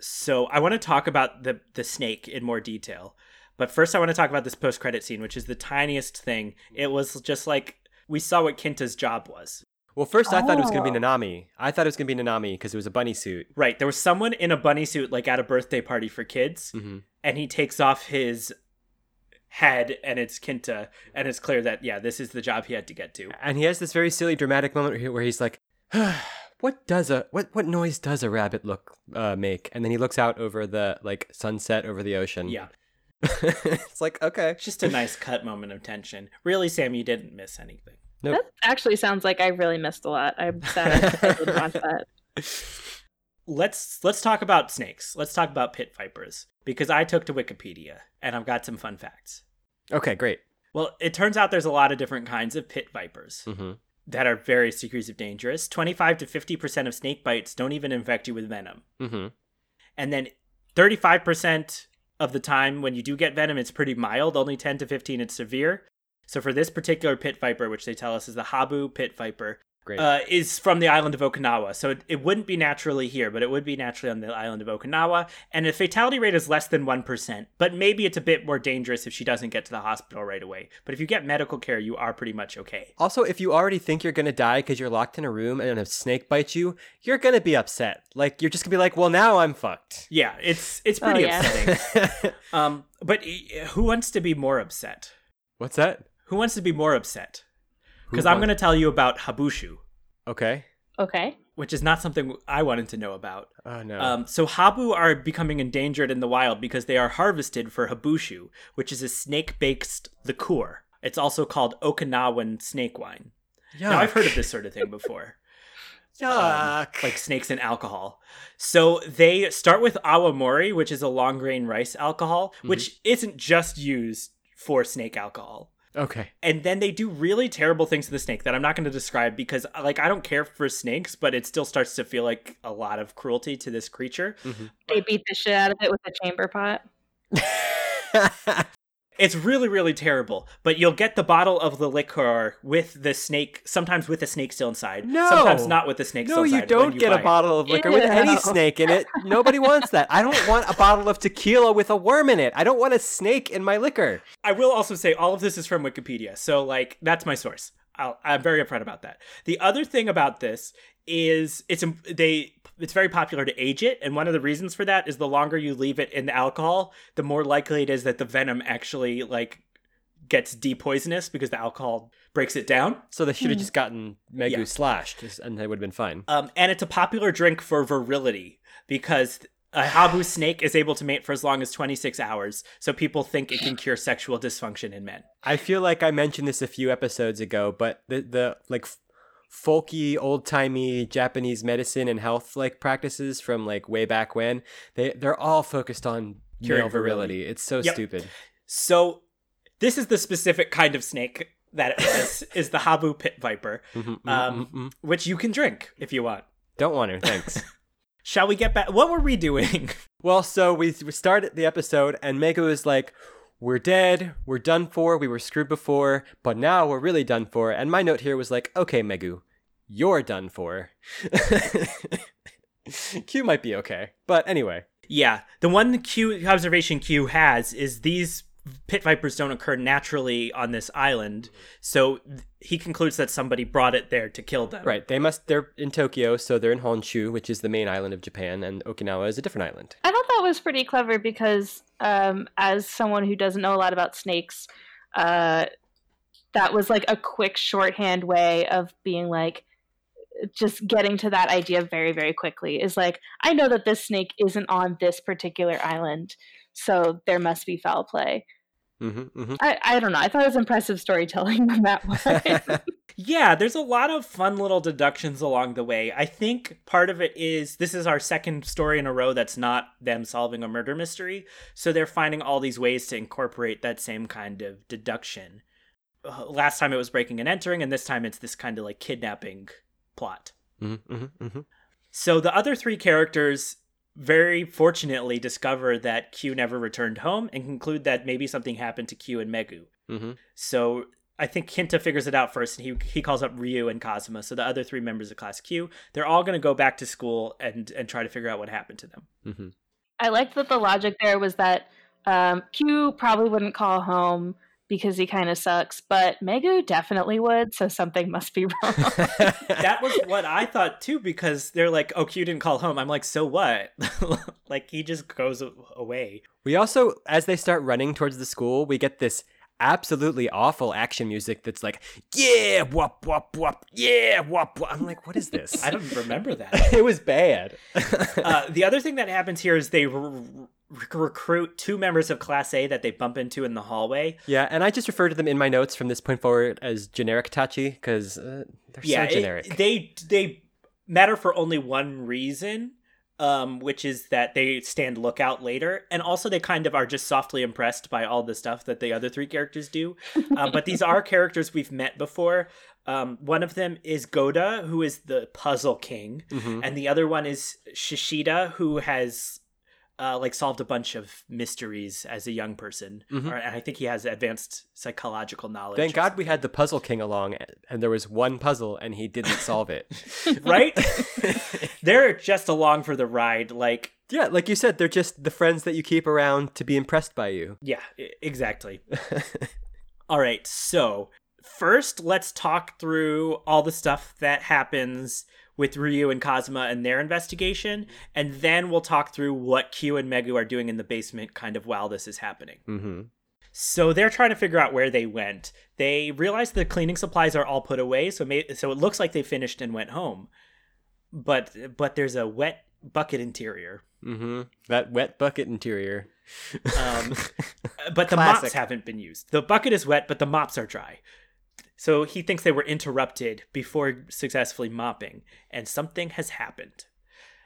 Speaker 1: so I want to talk about the the snake in more detail, but first I want to talk about this post credit scene, which is the tiniest thing. It was just like we saw what Kinta's job was.
Speaker 2: Well, first I thought it was going to be
Speaker 3: Oh.
Speaker 2: Nanami. I thought it was going to be Nanami because it was a bunny suit.
Speaker 1: Right, there was someone in a bunny suit, like at a birthday party for kids,
Speaker 2: hmm
Speaker 1: and he takes off his head, and it's Kinta, and it's clear that yeah, this is the job he had to get to.
Speaker 2: And he has this very silly, dramatic moment where where he's like, [SIGHS] "What does a what what noise does a rabbit look uh, make?" And then he looks out over the like sunset over the ocean.
Speaker 1: Yeah, [LAUGHS]
Speaker 2: it's like okay.
Speaker 1: just a nice cut moment of tension. Really, Sam, you didn't miss anything.
Speaker 2: Nope.
Speaker 3: That actually sounds like I really missed a lot. I'm sad I [LAUGHS] didn't watch that.
Speaker 1: let's let's talk about snakes. Let's talk about pit vipers because I took to Wikipedia and I've got some fun facts.
Speaker 2: Okay, great.
Speaker 1: Well, it turns out there's a lot of different kinds of pit vipers
Speaker 2: hmm
Speaker 1: that are various degrees of dangerous. 25 to 50% of snake bites don't even infect you with venom.
Speaker 2: hmm
Speaker 1: And then 35% of the time when you do get venom it's pretty mild, only 10 to 15 it's severe. So for this particular pit viper, which they tell us is the Habu pit viper, uh, is from the island of Okinawa. So it, it wouldn't be naturally here, but it would be naturally on the island of Okinawa. And the fatality rate is less than 1%, but maybe it's a bit more dangerous if she doesn't get to the hospital right away. But if you get medical care, you are pretty much okay.
Speaker 2: also, if you already think you're gonna die because you're locked in a room and a snake bites you, you're gonna be upset. Like you're just gonna be like, "Well, now I'm fucked."
Speaker 1: Yeah, it's it's
Speaker 3: Oh,
Speaker 1: pretty
Speaker 3: yeah.
Speaker 1: upsetting. [LAUGHS] Um, but uh, who wants to be more upset?
Speaker 2: What's that?
Speaker 1: Who wants to be more upset? Because I'm going to tell you about Habushu,
Speaker 2: Okay.
Speaker 3: Okay.
Speaker 1: which is not something I wanted to know about.
Speaker 2: Oh no.
Speaker 1: Um, so Habu are becoming endangered in the wild because they are harvested for habushu, which is a snake-based liqueur. It's also called Okinawan snake wine. Now I've heard of this sort of thing before, [LAUGHS] um, like snakes and alcohol. So they start with awamori, which is a long grain rice alcohol, which isn't just used for snake alcohol.
Speaker 2: Okay.
Speaker 1: and then they do really terrible things to the snake that I'm not going to describe because like I don't care for snakes, but it still starts to feel like a lot of cruelty to this creature. Mm-hmm.
Speaker 3: They beat the shit out of it with a chamber pot. [LAUGHS]
Speaker 1: It's really really terrible, but you'll get the bottle of the liquor with the snake, sometimes with the snake still inside,
Speaker 2: No.
Speaker 1: sometimes not with the snake
Speaker 2: no,
Speaker 1: still
Speaker 2: you
Speaker 1: inside. when
Speaker 2: don't get a
Speaker 1: it.
Speaker 2: bottle of liquor with any snake in it. Nobody wants that. I don't want a bottle of tequila with a worm in it. I don't want a snake in my liquor.
Speaker 1: I will also say all of this is from Wikipedia, so like that's my source. I'll, I'm very upfront about that. The other thing about this is it's im- they it's very popular to age it, and one of the reasons for that is the longer you leave it in the alcohol, the more likely it is that the venom actually like gets depoisonous because the alcohol breaks it down.
Speaker 2: So they should have just gotten Megu
Speaker 1: Yeah.
Speaker 2: slashed, and they would have been fine.
Speaker 1: Um, and it's a popular drink for virility because a habu snake is able to mate for as long as 26 hours, so people think it can [CLEARS THROAT] cure sexual dysfunction in men.
Speaker 2: I feel like I mentioned this a few episodes ago, but the the like f- folky old timey Japanese medicine and health like practices from like way back when they they're all focused on
Speaker 1: Curing
Speaker 2: male virility.
Speaker 1: virility.
Speaker 2: It's so
Speaker 1: Yep.
Speaker 2: stupid.
Speaker 1: So this is the specific kind of snake that it is, [LAUGHS] is the Habu pit viper,
Speaker 2: Mhm, mhm,
Speaker 1: Um,
Speaker 2: mhm, mhm.
Speaker 1: which you can drink if you want.
Speaker 2: Don't want to. Thanks. [LAUGHS]
Speaker 1: Shall we get back? What were we doing?
Speaker 2: well, so we we started the episode, and Megu was like. We're dead. We're done for. We were screwed before, but now we're really done for. And my note here was like, okay, Megu, you're done for. [LAUGHS] Q might be okay. But anyway.
Speaker 1: yeah, the one Q observation Q has is these pit vipers don't occur naturally on this island, so th- he concludes that somebody brought it there to kill them.
Speaker 2: Right. They must they're in Tokyo, so they're in Honshu, which is the main island of Japan, and Okinawa is a different island.
Speaker 3: I thought that was pretty clever because, um, as someone who doesn't know a lot about snakes, uh, that was like a quick shorthand way of being like, just getting to that idea very, very quickly. Is like, I know that this snake isn't on this particular island, so there must be foul play.
Speaker 2: Mm-hmm, mm-hmm.
Speaker 3: I, I don't know. I thought it was impressive storytelling on that [LAUGHS] one. [LAUGHS]
Speaker 1: Yeah, there's a lot of fun little deductions along the way. I think part of it is this is our second story in a row that's not them solving a murder mystery. So they're finding all these ways to incorporate that same kind of deduction. Uh, last time it was breaking and entering, and this time it's this kind of like kidnapping plot.
Speaker 2: Mm-hmm, mm-hmm, mm-hmm.
Speaker 1: So the other three characters very fortunately discover that Q never returned home and conclude that maybe something happened to Q and Megu.
Speaker 2: Mm-hmm.
Speaker 1: So I think Kinta figures it out first, and he he calls up Ryu and Kazuma. So the other three members of Class Q, they're all going to go back to school and and try to figure out what happened to them.
Speaker 2: Mm-hmm.
Speaker 3: I liked that the logic there was that um, Q probably wouldn't call home because he kind of sucks, but Megu definitely would, so something must be [LAUGHS] wrong.
Speaker 1: That was what I thought too, because they're like, "Oh, Q didn't call home." I'm like, "So what?" [LAUGHS] like he just goes away.
Speaker 2: We also, as they start running towards the school, we get this absolutely awful action music that's like, yeah, wop, wop, wop, yeah, wop, wop. I'm like, what is this?
Speaker 1: I don't remember that. [LAUGHS]
Speaker 2: it was bad.
Speaker 1: uh, the other thing that happens here is they r- r- recruit two members of Class A that they bump into in the hallway.
Speaker 2: yeah, and I just refer to them in my notes from this point forward as generic Tachi because uh, they're
Speaker 1: yeah,
Speaker 2: so
Speaker 1: it-
Speaker 2: generic.
Speaker 1: they they matter for only one reason, um, which is that they stand lookout later, and also they kind of are just softly impressed by all the stuff that the other three characters do. Um, but these are [LAUGHS] characters we've met before. Um, one of them is Goda, who is the puzzle king,
Speaker 2: Mhm.
Speaker 1: and the other one is Shishida, who has uh, like solved a bunch of mysteries as a young person,
Speaker 2: Mhm.
Speaker 1: or, and I think he has advanced psychological knowledge.
Speaker 2: Thank God we had the Puzzle King along, and there was one puzzle, and he didn't solve it. [LAUGHS]
Speaker 1: right? [LAUGHS] They're just along for the ride. Like,
Speaker 2: yeah, like you said, they're just the friends that you keep around to be impressed by you.
Speaker 1: yeah, exactly. [LAUGHS] All right, so first, let's talk through all the stuff that happens with Ryu and Kazuma and their investigation, and then we'll talk through what Q and Megu are doing in the basement kind of while this is happening.
Speaker 2: mm-hmm.
Speaker 1: So they're trying to figure out where they went. They realize the cleaning supplies are all put away, so may- so it looks like they finished and went home. But but there's a wet bucket interior.
Speaker 2: Mm-hmm. That wet bucket interior.
Speaker 1: Um, [LAUGHS] but the mops haven't been used. The bucket is wet, but the mops are dry. So he thinks they were interrupted before successfully mopping, and something has happened.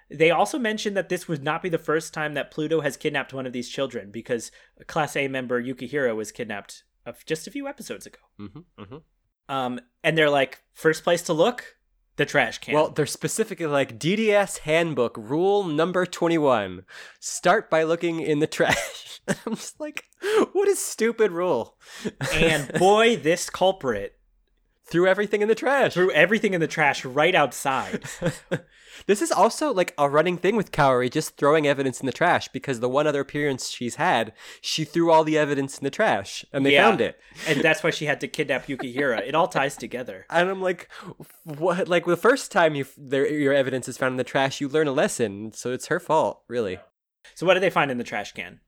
Speaker 1: They also mentioned that this would not be the first time that Pluto has kidnapped one of these children, because a Class A member Yukihiro was kidnapped of just a few episodes ago.
Speaker 2: mm-hmm. Mm-hmm.
Speaker 1: Um, and they're like, first place to look, the trash can.
Speaker 2: Well, they're specifically like DDS Handbook Rule Number Twenty One: Start by looking in the trash. [LAUGHS] I'm just like, what a stupid rule.
Speaker 1: and [LAUGHS] boy, this culprit
Speaker 2: threw everything in the trash.
Speaker 1: threw everything in the trash right outside. [LAUGHS]
Speaker 2: this is also like a running thing with Kaori, just throwing evidence in the trash because the one other appearance she's had, she threw all the evidence in the trash and they
Speaker 1: Yeah.
Speaker 2: found it.
Speaker 1: and [LAUGHS] that's why she had to kidnap Yukihira. It all ties together.
Speaker 2: And I'm like, what? Like the first time you there, your evidence is found in the trash, you learn a lesson, so it's her fault, really.
Speaker 1: So what did they find in the trash can?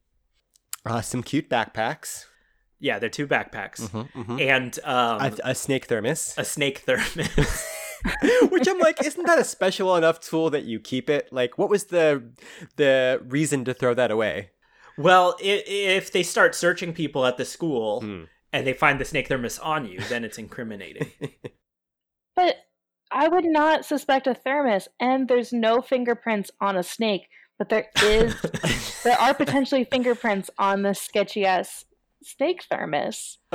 Speaker 2: Uh, some cute backpacks,
Speaker 1: Yeah, they're two backpacks
Speaker 2: mm-hmm.
Speaker 1: and um,
Speaker 2: a, a snake thermos,
Speaker 1: a snake thermos. [LAUGHS]
Speaker 2: which I'm like, isn't that a special enough tool that you keep it? Like, what was the the reason to throw that away?
Speaker 1: well, i- if they start searching people at the school
Speaker 2: Hmm.
Speaker 1: and they find the snake thermos on you, then it's incriminating. [LAUGHS]
Speaker 3: but I would not suspect a thermos, and there's no fingerprints on a snake, but there is [LAUGHS] there are potentially fingerprints on this sketchy ass snake thermos. [LAUGHS]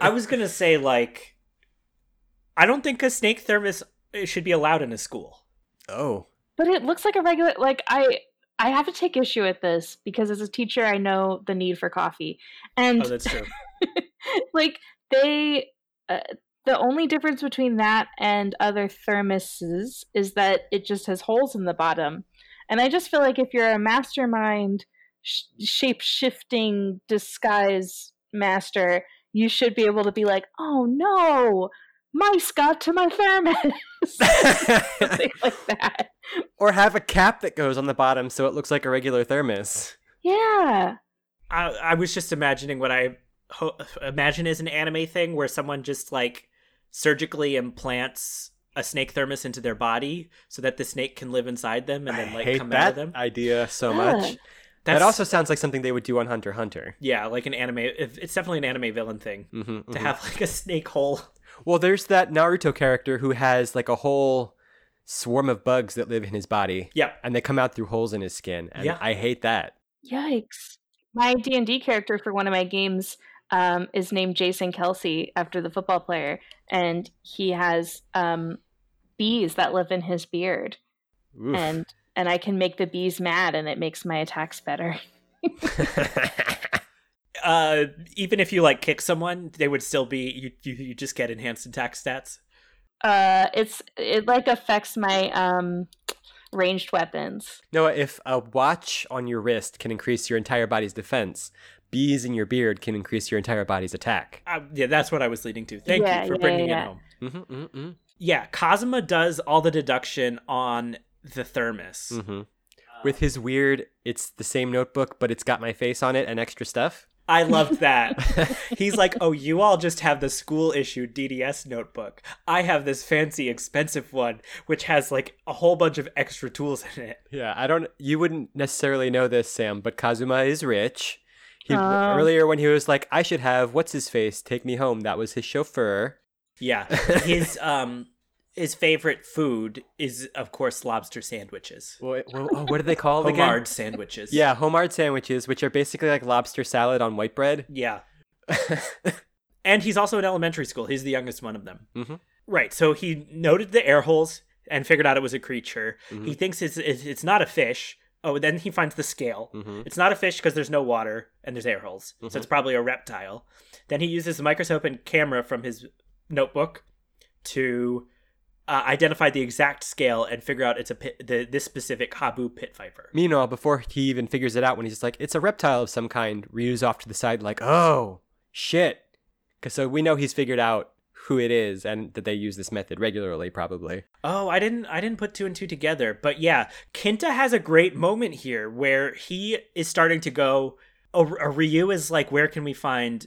Speaker 1: I was gonna say like, I don't think a snake thermos uh, should be allowed in a school.
Speaker 2: oh,
Speaker 3: But it looks like a regular like I I have to take issue with this because as a teacher I know the need for coffee. And
Speaker 1: Oh, that's true. [LAUGHS]
Speaker 3: like they uh, the only difference between that and other thermoses is that it just has holes in the bottom. And I just feel like if you're a mastermind sh- shape shifting disguise master, you should be able to be like, "Oh no, mice got to my thermos." [LAUGHS] Something [LAUGHS] like that.
Speaker 2: or have a cap that goes on the bottom so it looks like a regular thermos.
Speaker 3: Yeah.
Speaker 1: I, I was just imagining what I ho- imagine is an anime thing where someone just like surgically implants a snake thermos into their body so that the snake can live inside them and then
Speaker 2: I
Speaker 1: like
Speaker 2: hate
Speaker 1: come
Speaker 2: that
Speaker 1: out of them.
Speaker 2: idea so much.
Speaker 1: That's
Speaker 2: That also sounds like something they would do on Hunter Hunter.
Speaker 1: yeah, like an anime. It's definitely an anime villain thing
Speaker 2: Mm-hmm,
Speaker 1: to have like a snake hole.
Speaker 2: Well, there's that Naruto character who has like a whole swarm of bugs that live in his body,
Speaker 1: Yeah.
Speaker 2: and they come out through holes in his skin, and
Speaker 1: Yeah.
Speaker 2: I hate that.
Speaker 3: Yikes. My D&D character for one of my games um, is named Jason Kelce after the football player, and he has um, bees that live in his beard,
Speaker 2: Oof.
Speaker 3: and and I can make the bees mad, and it makes my attacks better. [LAUGHS] [LAUGHS]
Speaker 1: Uh, even if you like kick someone, they would still be you. You, you just get enhanced attack stats.
Speaker 3: Uh, it's it like affects my um, ranged weapons.
Speaker 2: Noah, if a watch on your wrist can increase your entire body's defense, bees in your beard can increase your entire body's attack.
Speaker 1: Uh, yeah, that's what I was leading to. Thank
Speaker 3: Yeah,
Speaker 1: you for
Speaker 3: yeah,
Speaker 1: bringing
Speaker 3: yeah.
Speaker 1: it home.
Speaker 2: Mm-hmm, mm-hmm,
Speaker 1: Yeah, Kazuma does all the deduction on the thermos.
Speaker 2: mm-hmm. With his weird, it's the same notebook, but it's got my face on it and extra stuff.
Speaker 1: I loved that. [LAUGHS] He's like, "Oh, you all just have the school issue DDS notebook. I have this fancy, expensive one, which has like a whole bunch of extra tools in it."
Speaker 2: Yeah, I don't. You wouldn't necessarily know this, Sam, but Kazuma is rich. He earlier when he was like, "I should have what's his face take me home." That was his chauffeur.
Speaker 1: Yeah, [LAUGHS] his um, his favorite food is of course lobster sandwiches,
Speaker 2: Well, it- well, oh, what are they [LAUGHS] called again?
Speaker 1: homard sandwiches.
Speaker 2: Yeah, homard sandwiches, which are basically like lobster salad on white bread. [LAUGHS]
Speaker 1: yeah. And he's also in elementary school. He's the youngest one of them.
Speaker 2: Mhm.
Speaker 1: Right. So he noted the air holes and figured out it was a creature.
Speaker 2: Mhm.
Speaker 1: He thinks it's it's it's not a fish. Oh, then he finds the scale.
Speaker 2: hmm
Speaker 1: It's not a fish because there's no water and there's air holes. So it's probably a reptile. Then he uses the microscope and camera from his notebook to uh, identify the exact scale and figure out it's a pit, the, this specific Habu pit viper.
Speaker 2: Meanwhile, before he even figures it out, when he's just like, "It's a reptile of some kind," Ryu's off to the side, like, "Oh shit," because so we know he's figured out who it is and that they use this method regularly, probably.
Speaker 1: Oh, I didn't I didn't put two and two together. But yeah, Kinta has a great moment here where he is starting to go uh, Ryu is like where can we find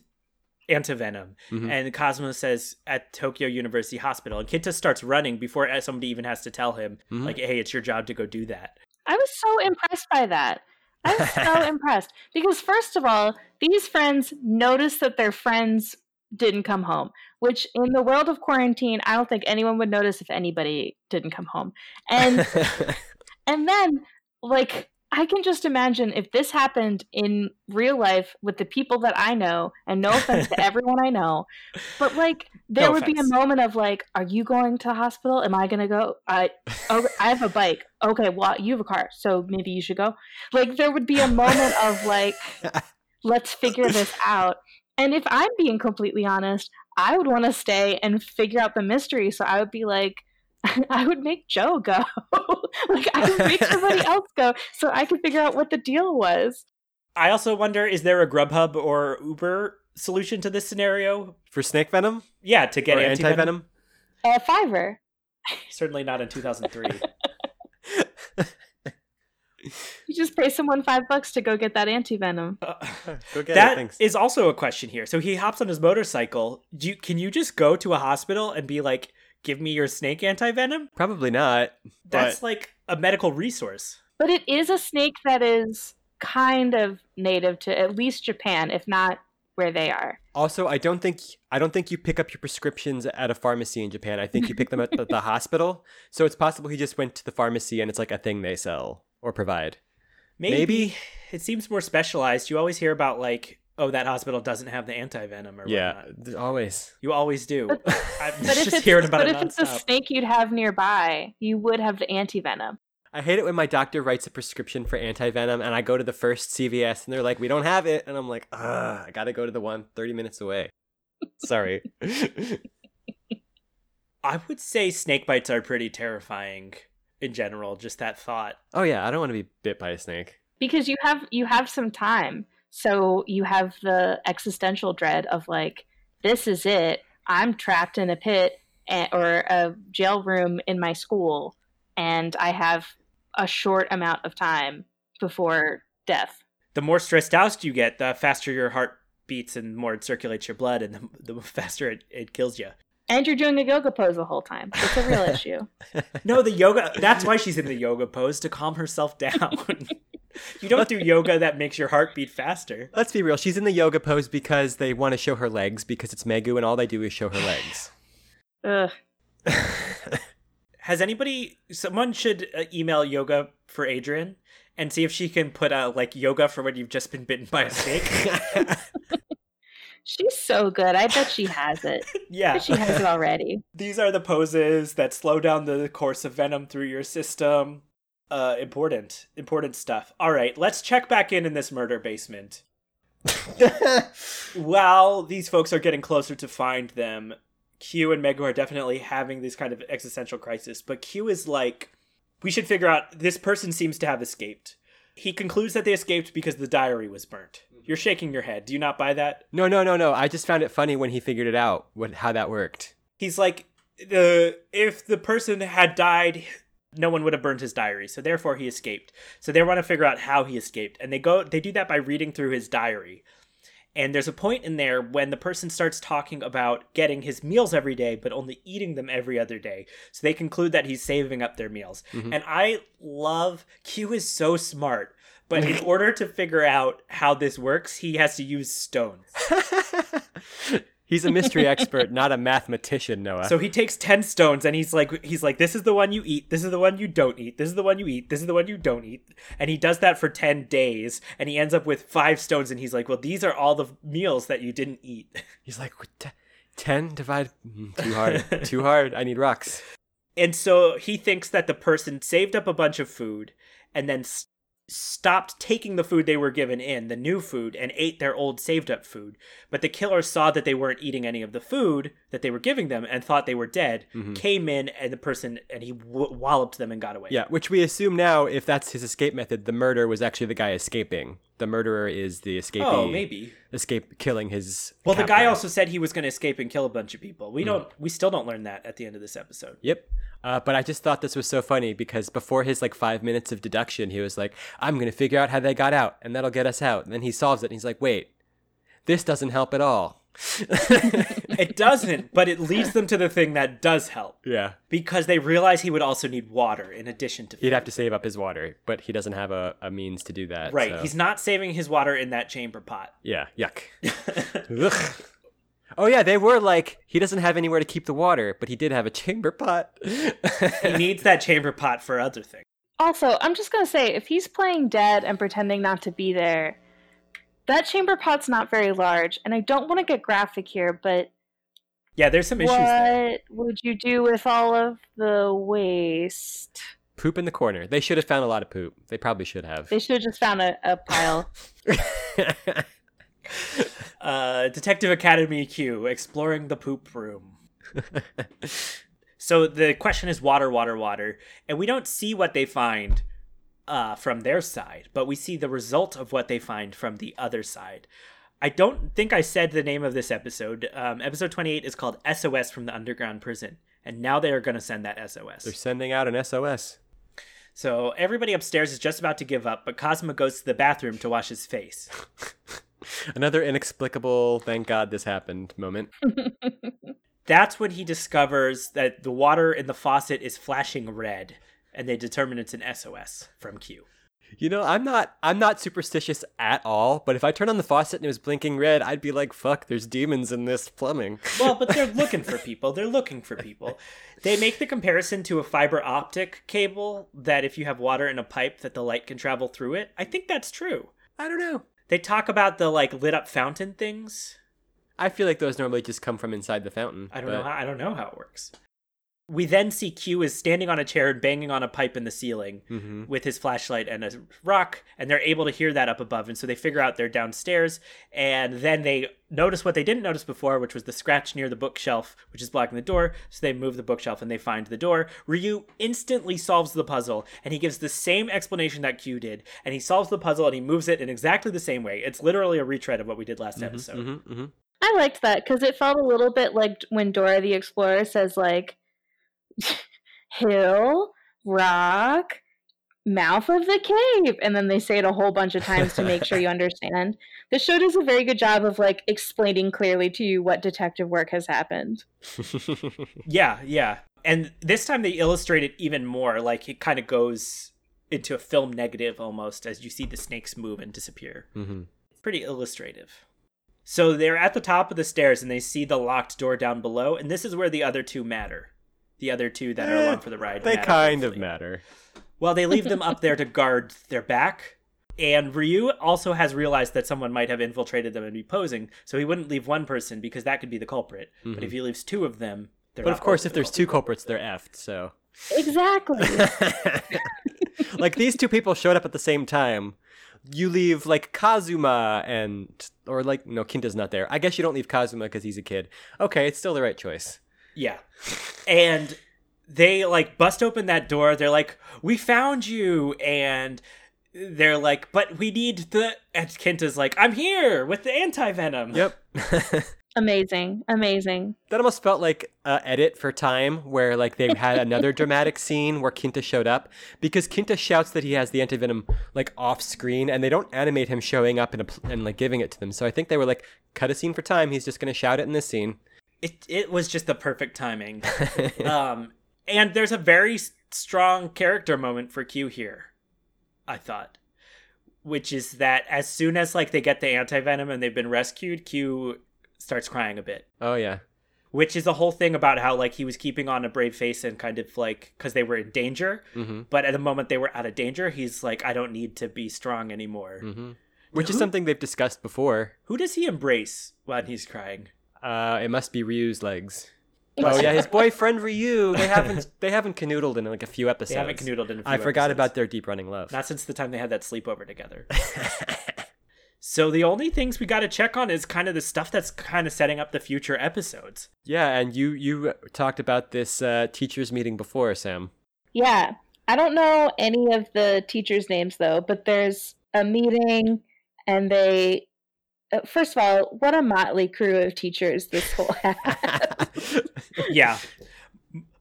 Speaker 1: antivenom?
Speaker 2: Mhm.
Speaker 1: And Kazuma says at Tokyo University Hospital. And Kinta starts running before somebody even has to tell him
Speaker 2: Mhm.
Speaker 1: like hey, it's your job to go do that.
Speaker 3: I was so impressed by that. I was so [LAUGHS] impressed because first of all, these friends notice that their friends didn't come home, which in the world of quarantine, I don't think anyone would notice if anybody didn't come home. And [LAUGHS] and then like I can just imagine if this happened in real life with the people that I know, and no offense to [LAUGHS] everyone I know, but like there
Speaker 1: No
Speaker 3: would be a moment of like, are you going to the hospital? Am I going to go? I oh, I have a bike. Okay, well, you have a car, so maybe you should go. Like there would be a moment of like, [LAUGHS] let's figure this out. And if I'm being completely honest, I would want to stay and figure out the mystery. So I would be like, [LAUGHS] I would make Joe go. [LAUGHS] like I would make somebody [LAUGHS] else go so I could figure out what the deal was.
Speaker 1: I also wonder is there a Grubhub or Uber solution to this scenario?
Speaker 2: For snake venom
Speaker 1: Yeah, to get
Speaker 2: anti venom.
Speaker 3: Uh, Fiverr.
Speaker 1: Certainly not in 2003.
Speaker 3: You just pay someone five bucks to go get that anti venom.
Speaker 1: Uh,
Speaker 2: Go get it.
Speaker 1: That
Speaker 2: Thanks.
Speaker 1: is also a question here. So he hops on his motorcycle. Do you, can you just go to a hospital and be like, "Give me your snake antivenom"?
Speaker 2: Probably not.
Speaker 1: That's
Speaker 2: but
Speaker 1: like a medical resource.
Speaker 3: But it is a snake that is kind of native to at least Japan, if not where they are.
Speaker 2: also, I don't think I don't think you pick up your prescriptions at a pharmacy in Japan. I think you pick them at the, the [LAUGHS] hospital. So it's possible he just went to the pharmacy and it's like a thing they sell or provide.
Speaker 1: Maybe,
Speaker 2: Maybe.
Speaker 1: it seems more specialized. You always hear about like, oh, that hospital doesn't have the anti venom or
Speaker 2: Yeah,
Speaker 1: whatnot.
Speaker 2: always.
Speaker 1: You always do.
Speaker 3: But- [LAUGHS]
Speaker 1: I'm
Speaker 3: But if
Speaker 1: just
Speaker 3: it's,
Speaker 1: hearing about
Speaker 3: but
Speaker 1: it
Speaker 3: if it's a snake you'd have nearby, you would have the anti venom.
Speaker 2: I hate it when my doctor writes a prescription for anti-venom and I go to the first CVS and they're like, "We don't have it." And I'm like, "Ugh, I got to go to the one 30 minutes away." Sorry. [LAUGHS]
Speaker 1: I would say snake bites are pretty terrifying in general. Just that thought.
Speaker 2: oh yeah, I don't want to be bit by a snake.
Speaker 3: because you have you have some time so you have the existential dread of like this is it i'm trapped in a pit a- or a jail room in my school and i have a short amount of time before death
Speaker 1: The more stressed out you get, the faster your heart beats and more it circulates your blood, and the, the faster it, it kills you.
Speaker 3: and you're doing a yoga pose the whole time it's a real [LAUGHS] issue
Speaker 1: No, the yoga. That's why she's in the yoga pose to calm herself down. [LAUGHS] you don't do yoga that makes your heart beat faster.
Speaker 2: Let's be real. She's in the yoga pose because they want to show her legs because it's Megu and all they do is show her legs. [SIGHS]
Speaker 3: Ugh. [LAUGHS]
Speaker 1: Has anybody? Someone should uh, email yoga for Adriene and see if she can put uh, like yoga for when you've just been bitten by a snake. [LAUGHS]
Speaker 3: She's so good. I bet she has it. [LAUGHS] I
Speaker 1: yeah,
Speaker 3: bet she has it already.
Speaker 1: these are the poses that slow down the course of venom through your system. Uh, important, important stuff. All right, let's check back in in this murder basement. [LAUGHS] While these folks are getting closer to find them, Q and Megu are definitely having this kind of existential crisis. But Q is like, we should figure out this person seems to have escaped. He concludes that they escaped because the diary was burnt. You're shaking your head. Do you not buy that?
Speaker 2: no, no, no, no. I just found it funny when he figured it out, what how that worked.
Speaker 1: He's like, the if the person had died, no one would have burned his diary. So therefore, he escaped. So they want to figure out how he escaped, and they go. They do that by reading through his diary. And there's a point in there when the person starts talking about getting his meals every day, but only eating them every other day. So they conclude that he's saving up their meals. Mm-hmm. And I love Q is so smart, but in [LAUGHS] order to figure out how this works, he has to use stones. [LAUGHS]
Speaker 2: He's a mystery expert, not a mathematician, Noah.
Speaker 1: So he takes 10 stones and he's like he's like this is the one you eat, this is the one you don't eat, this is the one you eat, this is the one you don't eat. And he does that for 10 days and he ends up with 5 stones and he's like, "Well, these are all the meals that you didn't eat." [LAUGHS]
Speaker 2: He's like, "What t- 10 divide mm, too hard. too hard. I need rocks.
Speaker 1: And so he thinks that the person saved up a bunch of food and then stopped taking the food they were given in, the new food, and ate their old saved up food. But the killer saw that they weren't eating any of the food that they were giving them and thought they were dead, mm-hmm. came in and the person, and he w- walloped them and got away.
Speaker 2: Yeah, which we assume now, if that's his escape method, the murder was actually the guy escaping. The murderer is the escapee.
Speaker 1: Oh, maybe.
Speaker 2: Escape killing his.
Speaker 1: Well, the guy also said he was going to escape and kill a bunch of people.
Speaker 2: Hmm.
Speaker 1: We don't. We still don't learn that at the end of this episode.
Speaker 2: Yep. Uh, but I just thought this was so funny because before his like five minutes of deduction, he was like, "I'm gonna figure out how they got out, and that'll get us out." And then he solves it, and he's like, "Wait, this doesn't help at all." [LAUGHS]
Speaker 1: It doesn't, but it leads them to the thing that does help
Speaker 2: yeah.
Speaker 1: because they realize he would also need water in addition to.
Speaker 2: He'd have to save up his water, but he doesn't have a, a means to do that.
Speaker 1: Right.
Speaker 2: so-
Speaker 1: He's not saving his water in that chamber pot.
Speaker 2: Yeah, yuck. [LAUGHS] Ugh. Oh yeah, they were like he doesn't have anywhere to keep the water, but he did have a chamber pot. [LAUGHS]
Speaker 1: he needs that chamber pot for other things.
Speaker 3: Also, I'm just gonna say, if he's playing dead and pretending not to be there, that chamber pot's not very large. And I don't want to get graphic here, but
Speaker 1: Yeah, there's some issues there.
Speaker 3: what would you do with all of the waste?
Speaker 2: poop in the corner. They should have found a lot of poop. They probably should have.
Speaker 3: They should have just found a, a pile. [LAUGHS]
Speaker 1: Uh, Detective Academy Q, exploring the poop room. [LAUGHS] So the question is water, water, water, and we don't see what they find uh, from their side, but we see the result of what they find from the other side. I don't think I said the name of this episode. Um, episode 28 is called SOS from the Underground Prison, and now they are going to send that SOS.
Speaker 2: They're sending out an SOS.
Speaker 1: So everybody upstairs is just about to give up, but Kazuma goes to the bathroom to wash his face. [LAUGHS]
Speaker 2: Another inexplicable thank God this happened moment. [LAUGHS]
Speaker 1: That's when he discovers that the water in the faucet is flashing red, and they determine it's an SOS from Q.
Speaker 2: You know, I'm not I'm not superstitious at all, but if I turn on the faucet and it was blinking red, I'd be like, fuck, there's demons in this plumbing. [LAUGHS]
Speaker 1: Well, but they're looking for [LAUGHS] people. They're looking for people. They make the comparison to a fiber optic cable that if you have water in a pipe that the light can travel through it. I think that's true.
Speaker 2: I don't know.
Speaker 1: They talk about the like lit up fountain things.
Speaker 2: I feel like those normally just come from inside the fountain.
Speaker 1: I don't
Speaker 2: but-
Speaker 1: know how I don't know how it works. We then see Q is standing on a chair and banging on a pipe in the ceiling
Speaker 2: Mhm.
Speaker 1: with his flashlight and a rock, and they're able to hear that up above, and so they figure out they're downstairs, and then they notice what they didn't notice before, which was the scratch near the bookshelf, which is blocking the door. So they move the bookshelf and they find the door. Ryu instantly solves the puzzle, and he gives the same explanation that Q did, and he solves the puzzle and he moves it in exactly the same way. It's literally a retread of what we did last episode.
Speaker 2: Mhm, mhm.
Speaker 3: I liked that because it felt a little bit like when Dora the Explorer says like hill, rock, mouth of the cave, and then they say it a whole bunch of times to make sure you [LAUGHS] understand. The show does a very good job of like explaining clearly to you what detective work has happened. [LAUGHS]
Speaker 1: Yeah, yeah. And this time they illustrate it even more. Like it kind of goes into a film negative almost as you see the snakes move and disappear.
Speaker 2: Mhm.
Speaker 1: Pretty illustrative. So they're at the top of the stairs and they see the locked door down below, and this is where the other two matter. The other two that are
Speaker 2: Eh,
Speaker 1: along for the ride.
Speaker 2: They
Speaker 1: matter
Speaker 2: kind of matter.
Speaker 1: Well, they leave them [LAUGHS] up there to guard their back. And Ryu also has realized that someone might have infiltrated them and be posing, so he wouldn't leave one person because that could be the culprit. But if he leaves two of them, they're
Speaker 2: But
Speaker 1: not
Speaker 2: of course, if
Speaker 1: the
Speaker 2: there's two culprits, they're effed. So,
Speaker 3: Exactly. [LAUGHS]
Speaker 2: like these two people showed up at the same time. You leave like Kazuma and or like no Kinta's not there. I guess you don't leave Kazuma because he's a kid. Okay, it's still the right choice.
Speaker 1: Yeah. And they like bust open that door. They're like, "We found you." And they're like, "But we need the and Kinta's like, "I'm here with the anti-venom."
Speaker 2: Yep. [LAUGHS]
Speaker 3: amazing. Amazing.
Speaker 2: that almost felt like a edit for time where like they had [LAUGHS] another dramatic scene where Kinta showed up because Kinta shouts that he has the anti venom like off screen and they don't animate him showing up and, a pl- and like giving it to them. So I think they were like cut a scene for time. He's just going to shout it in this scene.
Speaker 1: It it was just the perfect timing. [LAUGHS] um and there's a very strong character moment for Q here. I thought which is that as soon as like they get the anti-venom and they've been rescued, Q starts crying a bit.
Speaker 2: oh yeah.
Speaker 1: which is the whole thing about how like he was keeping on a brave face and kind of like because they were in danger
Speaker 2: hmm
Speaker 1: but at the moment they were out of danger he's like i don't need to be strong anymore
Speaker 2: hmm Which is something they've discussed before.
Speaker 1: who does he embrace when he's crying
Speaker 2: Uh, it must be Ryu's legs. Oh yeah, his [LAUGHS] boyfriend Ryu. They haven't they haven't canoodled in like a few episodes.
Speaker 1: they haven't canoodled in a few
Speaker 2: I forgot
Speaker 1: episodes.
Speaker 2: about their deep running love.
Speaker 1: not since the time they had that sleepover together [LAUGHS] so the only things we got to check on is kind of the stuff that's kind of setting up the future episodes
Speaker 2: yeah, and you you talked about this uh, teachers meeting before, Sam.
Speaker 3: Yeah. I don't know any of the teachers' names though, but there's a meeting and they first of all, what a motley crew of teachers this whole [LAUGHS] had.
Speaker 1: yeah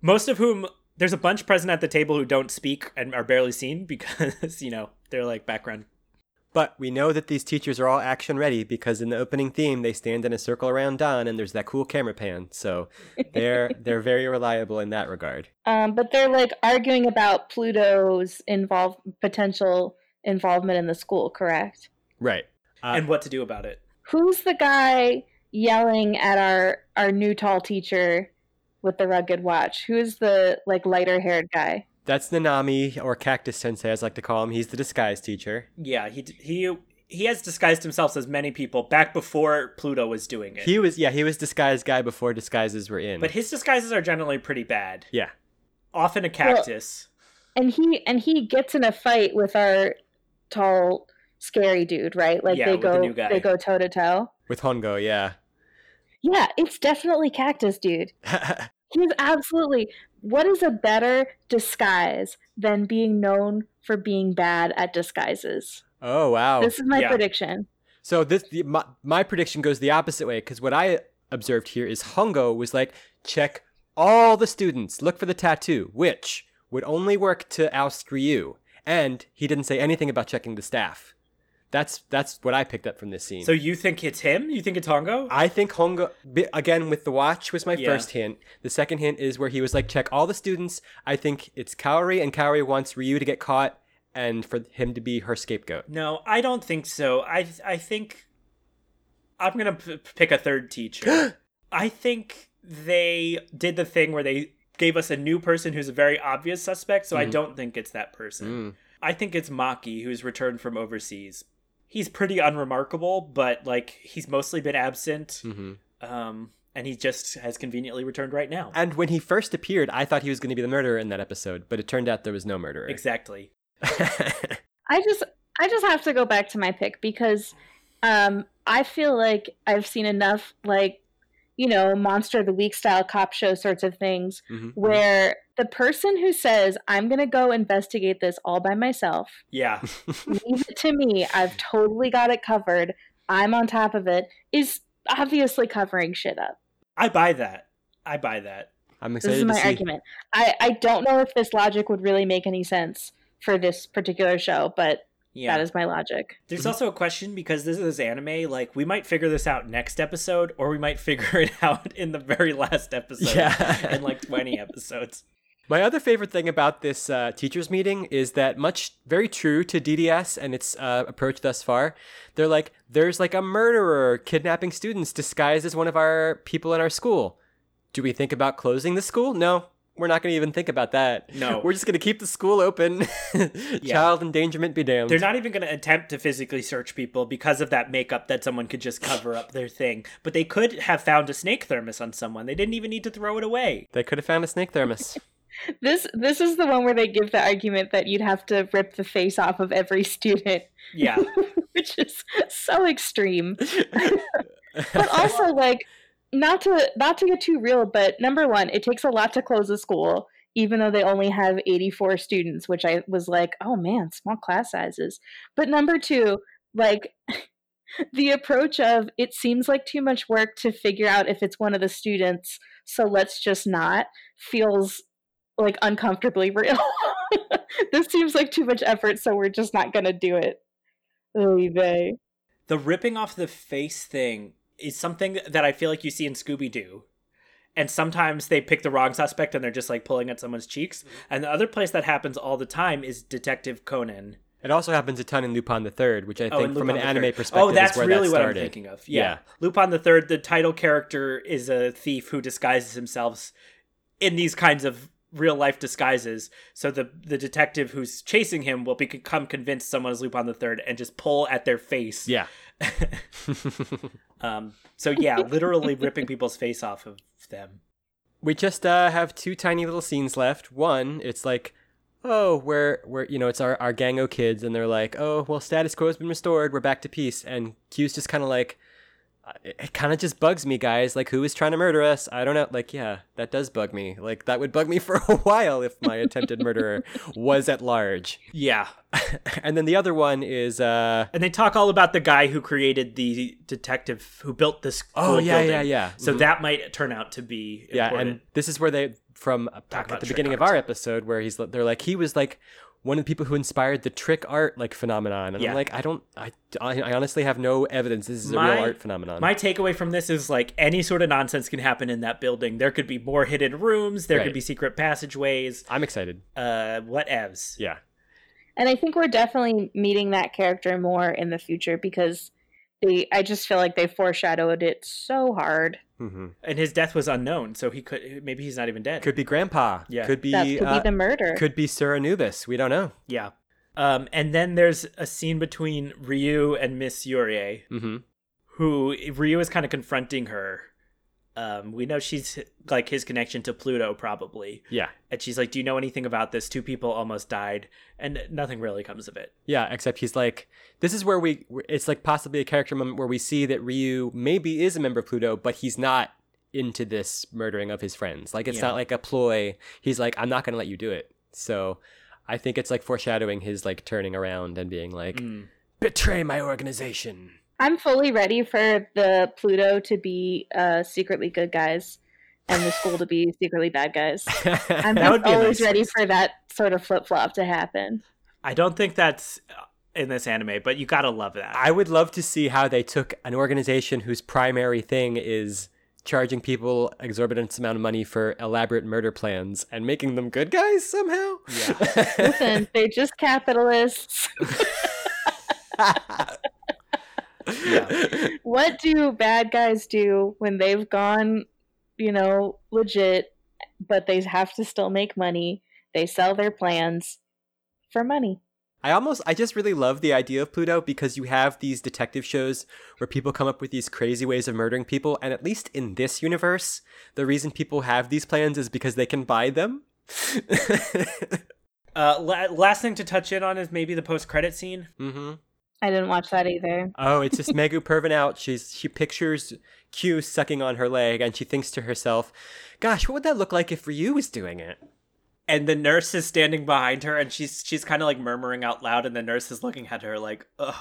Speaker 1: most of whom there's a bunch present at the table who don't speak and are barely seen because [LAUGHS] you know they're like background
Speaker 2: But we know that these teachers are all action ready because in the opening theme they stand in a circle around Dan and there's that cool camera pan. So they're [LAUGHS] they're very reliable in that regard.
Speaker 3: um, but they're like arguing about Pluto's involve potential involvement in the school, correct?
Speaker 2: Right. Uh,
Speaker 1: and what to do about it
Speaker 3: Who's the guy yelling at our our new tall teacher with the rugged watch? Who's the like lighter haired guy?
Speaker 2: that's Nanami or Cactus Sensei, as I like to call him. He's the disguise teacher.
Speaker 1: yeah he he he has disguised himself as many people back before pluto was doing it
Speaker 2: He was yeah he was disguised guy before disguises were in.
Speaker 1: but his disguises are generally pretty bad
Speaker 2: yeah.
Speaker 1: often a cactus
Speaker 3: and he and he gets in a fight with our tall scary dude right like
Speaker 1: Yeah,
Speaker 3: they
Speaker 1: with the
Speaker 3: go they go toe to toe
Speaker 2: With Hongo, yeah.
Speaker 3: yeah it's definitely cactus dude [LAUGHS] he's absolutely what is a better disguise than being known for being bad at disguises
Speaker 2: oh wow.
Speaker 3: this is my
Speaker 1: yeah.
Speaker 3: prediction
Speaker 2: So this the, my, my prediction goes the opposite way because what I observed here is Hongo was like check all the students, look for the tattoo, which would only work to oust Ryu, and he didn't say anything about checking the staff. That's that's what I picked up from this scene.
Speaker 1: so you think it's him you think it's hongo
Speaker 2: I think Hongo again with the watch was my
Speaker 1: Yeah.
Speaker 2: first hint. The second hint is where he was like check all the students. I think it's Kaori and Kaori wants Ryu to get caught and for him to be her scapegoat.
Speaker 1: no i don't think so i i think i'm gonna p- pick a third teacher [GASPS] I think they did the thing where they gave us a new person who's a very obvious suspect, so I
Speaker 2: Mhm.
Speaker 1: don't think it's that person.
Speaker 2: Mm.
Speaker 1: I think it's Maki, who's returned from overseas. He's pretty unremarkable, but like he's mostly been absent,
Speaker 2: hmm
Speaker 1: um, and he just has conveniently returned right now.
Speaker 2: And when he first appeared, I thought he was going to be the murderer in that episode, but it turned out there was no murderer.
Speaker 1: Exactly. [LAUGHS]
Speaker 3: I just I just have to go back to my pick because um I feel like I've seen enough like you know monster of the week style cop show sorts of things
Speaker 2: Mhm.
Speaker 3: where the person who says I'm going to go investigate this all by myself
Speaker 1: Yeah. [LAUGHS]
Speaker 3: leave it to me I've totally got it covered I'm on top of it is obviously covering shit up
Speaker 1: I buy that. I buy that.
Speaker 2: I'm excited.
Speaker 3: this is my
Speaker 2: to see.
Speaker 3: argument I I don't know if this logic would really make any sense for this particular show but
Speaker 1: Yeah.
Speaker 3: that is my logic
Speaker 1: There's
Speaker 2: Mhm.
Speaker 1: also a question because this is anime. Like, we might figure this out next episode, or we might [LAUGHS] figure it out in the very last episode
Speaker 2: Yeah. [LAUGHS]
Speaker 1: in like 20 [LAUGHS] episodes.
Speaker 2: My other favorite thing about this uh, teachers meeting is that much very true to DDS and its uh, approach thus far. They're like, there's like a murderer kidnapping students disguised as one of our people in our school. Do we think about closing the school? No, we're not going to even think about that.
Speaker 1: No.
Speaker 2: we're just going to keep the school open. [LAUGHS] Child endangerment be damned.
Speaker 1: They're not even going to attempt to physically search people because of that makeup that someone could just cover up their thing. But they could have found a snake thermos on someone. They didn't even need to throw it away.
Speaker 2: They could have found a snake thermos. [LAUGHS]
Speaker 3: This this is the one where they give the argument that you'd have to rip the face off of every student,
Speaker 1: Yeah. [LAUGHS]
Speaker 3: which is so extreme. but also like not to not to get too real, but number one, it takes a lot to close a school, even though they only have 84 students, which I was like, oh man, small class sizes. But number two, like [LAUGHS] the approach of it seems like too much work to figure out if it's one of the students, so let's just not feels like uncomfortably real. [LAUGHS] this seems like too much effort, so we're just not gonna do it. Oy vey.
Speaker 1: the ripping off the face thing is something that I feel like you see in Scooby Doo. And sometimes they pick the wrong suspect and they're just like pulling at someone's cheeks. Mm-hmm. And the other place that happens all the time is Detective Conan.
Speaker 2: It also happens a ton in Lupin the Third, which I
Speaker 1: Oh,
Speaker 2: think from an anime
Speaker 1: Third.
Speaker 2: perspective
Speaker 1: Oh, that's really
Speaker 2: that
Speaker 1: what I'm thinking of. Yeah.
Speaker 2: Yeah.
Speaker 1: Lupin the Third, the title character is a thief who disguises himself in these kinds of real life disguises. So the the detective who's chasing him will become convinced someone is Lupin the Third and just pull at their face.
Speaker 2: Yeah. [LAUGHS]
Speaker 1: Um. So yeah, literally ripping people's face off of them.
Speaker 2: we just uh, have two tiny little scenes left. One, it's like, oh, we're we're you know, it's our our gang of kids, and they're like, oh, well, status quo has been restored. We're back to peace. And Q's just kind of like, it, it kind of just bugs me, guys. Like, who is trying to murder us? I don't know. Like, yeah, that does bug me. Like, that would bug me [LAUGHS] for a while if my attempted murderer was at large.
Speaker 1: Yeah. [LAUGHS]
Speaker 2: and then the other one is, uh,
Speaker 1: And they talk all about the guy who created the detective who built this.
Speaker 2: oh yeah,
Speaker 1: building.
Speaker 2: yeah, yeah.
Speaker 1: So
Speaker 2: Mhm.
Speaker 1: that might turn out to be
Speaker 2: yeah and this is where they from
Speaker 1: Talk
Speaker 2: at the beginning of our episode where he's they're like he was like one of the people who inspired the trick art like phenomenon and
Speaker 1: Yeah.
Speaker 2: i'm like i don't I, I I honestly have no evidence this is a real art phenomenon
Speaker 1: My takeaway from this is like any sort of nonsense can happen in that building. There could be more hidden rooms. There
Speaker 2: Right.
Speaker 1: could be secret passageways.
Speaker 2: i'm excited
Speaker 1: Uh, whatevs.
Speaker 2: yeah
Speaker 3: And I think we're definitely meeting that character more in the future because they I just feel like they foreshadowed it so hard.
Speaker 2: Hmm
Speaker 1: And his death was unknown, so he could maybe he's not even dead.
Speaker 2: could be grandpa
Speaker 1: Yeah.
Speaker 2: could be
Speaker 3: That could
Speaker 2: uh,
Speaker 3: be the murder.
Speaker 2: could be sir anubis we don't know
Speaker 1: yeah. Um, and then there's a scene between Ryu and Miss Yurie,
Speaker 2: mm-hmm
Speaker 1: who Ryu is kind of confronting her. Um, we know she's like his connection to Pluto, probably.
Speaker 2: yeah
Speaker 1: And she's like, "Do you know anything about this? Two people almost died, and nothing really comes of it."
Speaker 2: yeah except he's like this is where we it's like possibly a character moment where we see that ryu maybe is a member of pluto but he's not into this murdering of his friends like it's
Speaker 1: Yeah.
Speaker 2: not like a ploy he's like i'm not gonna let you do it so i think it's like foreshadowing his like turning around and being like
Speaker 1: Mm.
Speaker 2: betray my organization
Speaker 3: I'm fully ready for the Pluto to be uh, secretly good guys and the school to be secretly bad guys. [LAUGHS] I'm
Speaker 1: That would be
Speaker 3: always
Speaker 1: nice
Speaker 3: ready
Speaker 1: twist.
Speaker 3: for that sort of flip flop to happen.
Speaker 1: I don't think that's uh, in this anime, but you gotta love that.
Speaker 2: i would love to see how they took an organization whose primary thing is charging people exorbitant amount of money for elaborate murder plans and making them good guys somehow
Speaker 1: Yeah. [LAUGHS]
Speaker 3: Listen, they're just capitalists. [LAUGHS]
Speaker 1: Yeah.
Speaker 3: what do bad guys do when they've gone, you know, legit, but they have to still make money? They sell their plans for money.
Speaker 2: I almost, I just really love the idea of Pluto because you have these detective shows where people come up with these crazy ways of murdering people. And at least in this universe, the reason people have these plans is because they can buy them. [LAUGHS]
Speaker 1: Uh, la- last thing to touch in on is maybe the post-credit scene.
Speaker 2: hmm
Speaker 3: I didn't watch that either.
Speaker 2: Oh, it's just [LAUGHS] Megu Pervin out. She's she pictures Q sucking on her leg, and she thinks to herself, "Gosh, what would that look like if Ryu was doing it?"
Speaker 1: And the nurse is standing behind her, and she's she's kind of like murmuring out loud, and the nurse is looking at her like, "Ugh,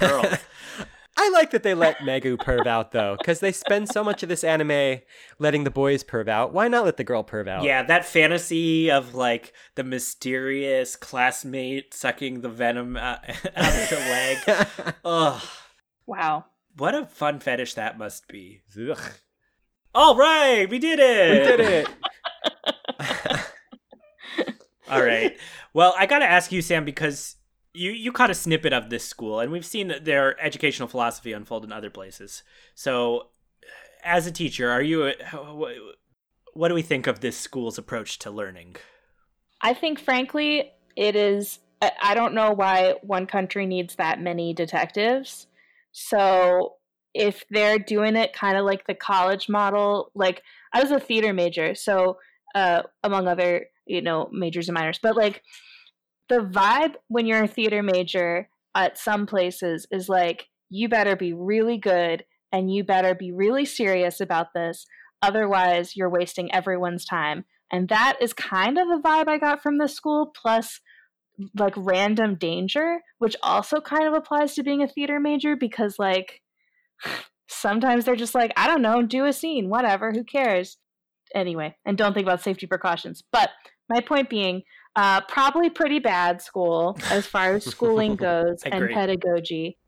Speaker 1: girl." [LAUGHS]
Speaker 2: I like that they let Megu perv out though, because they spend so much of this anime letting the boys perv out. Why not let the girl perv out?
Speaker 1: yeah, that fantasy of like the mysterious classmate sucking the venom out, [LAUGHS] out of her leg. [LAUGHS] Ugh,
Speaker 3: Wow.
Speaker 1: what a fun fetish that must be.
Speaker 2: Ugh.
Speaker 1: All right, we did it.
Speaker 2: We did it. [LAUGHS]
Speaker 1: All right. Well, I got to ask you, Sam, because you you caught a snippet of this school, and we've seen their educational philosophy unfold in other places. So, as a teacher, are you? What do we think of this school's approach to learning?
Speaker 3: I think, frankly, it is. I don't know why one country needs that many detectives. So if they're doing it kind of like the college model, like I was a theater major, so uh, among other you know majors and minors, but like the vibe when you're a theater major at some places is like you better be really good and you better be really serious about this otherwise you're wasting everyone's time. And that is kind of the vibe i got from this school plus like random danger which also kind of applies to being a theater major because like [SIGHS] sometimes they're just like i don't know do a scene whatever who cares? Anyway and don't think about safety precautions. But my point being uh, probably pretty bad school as far as schooling [LAUGHS] goes and pedagogy.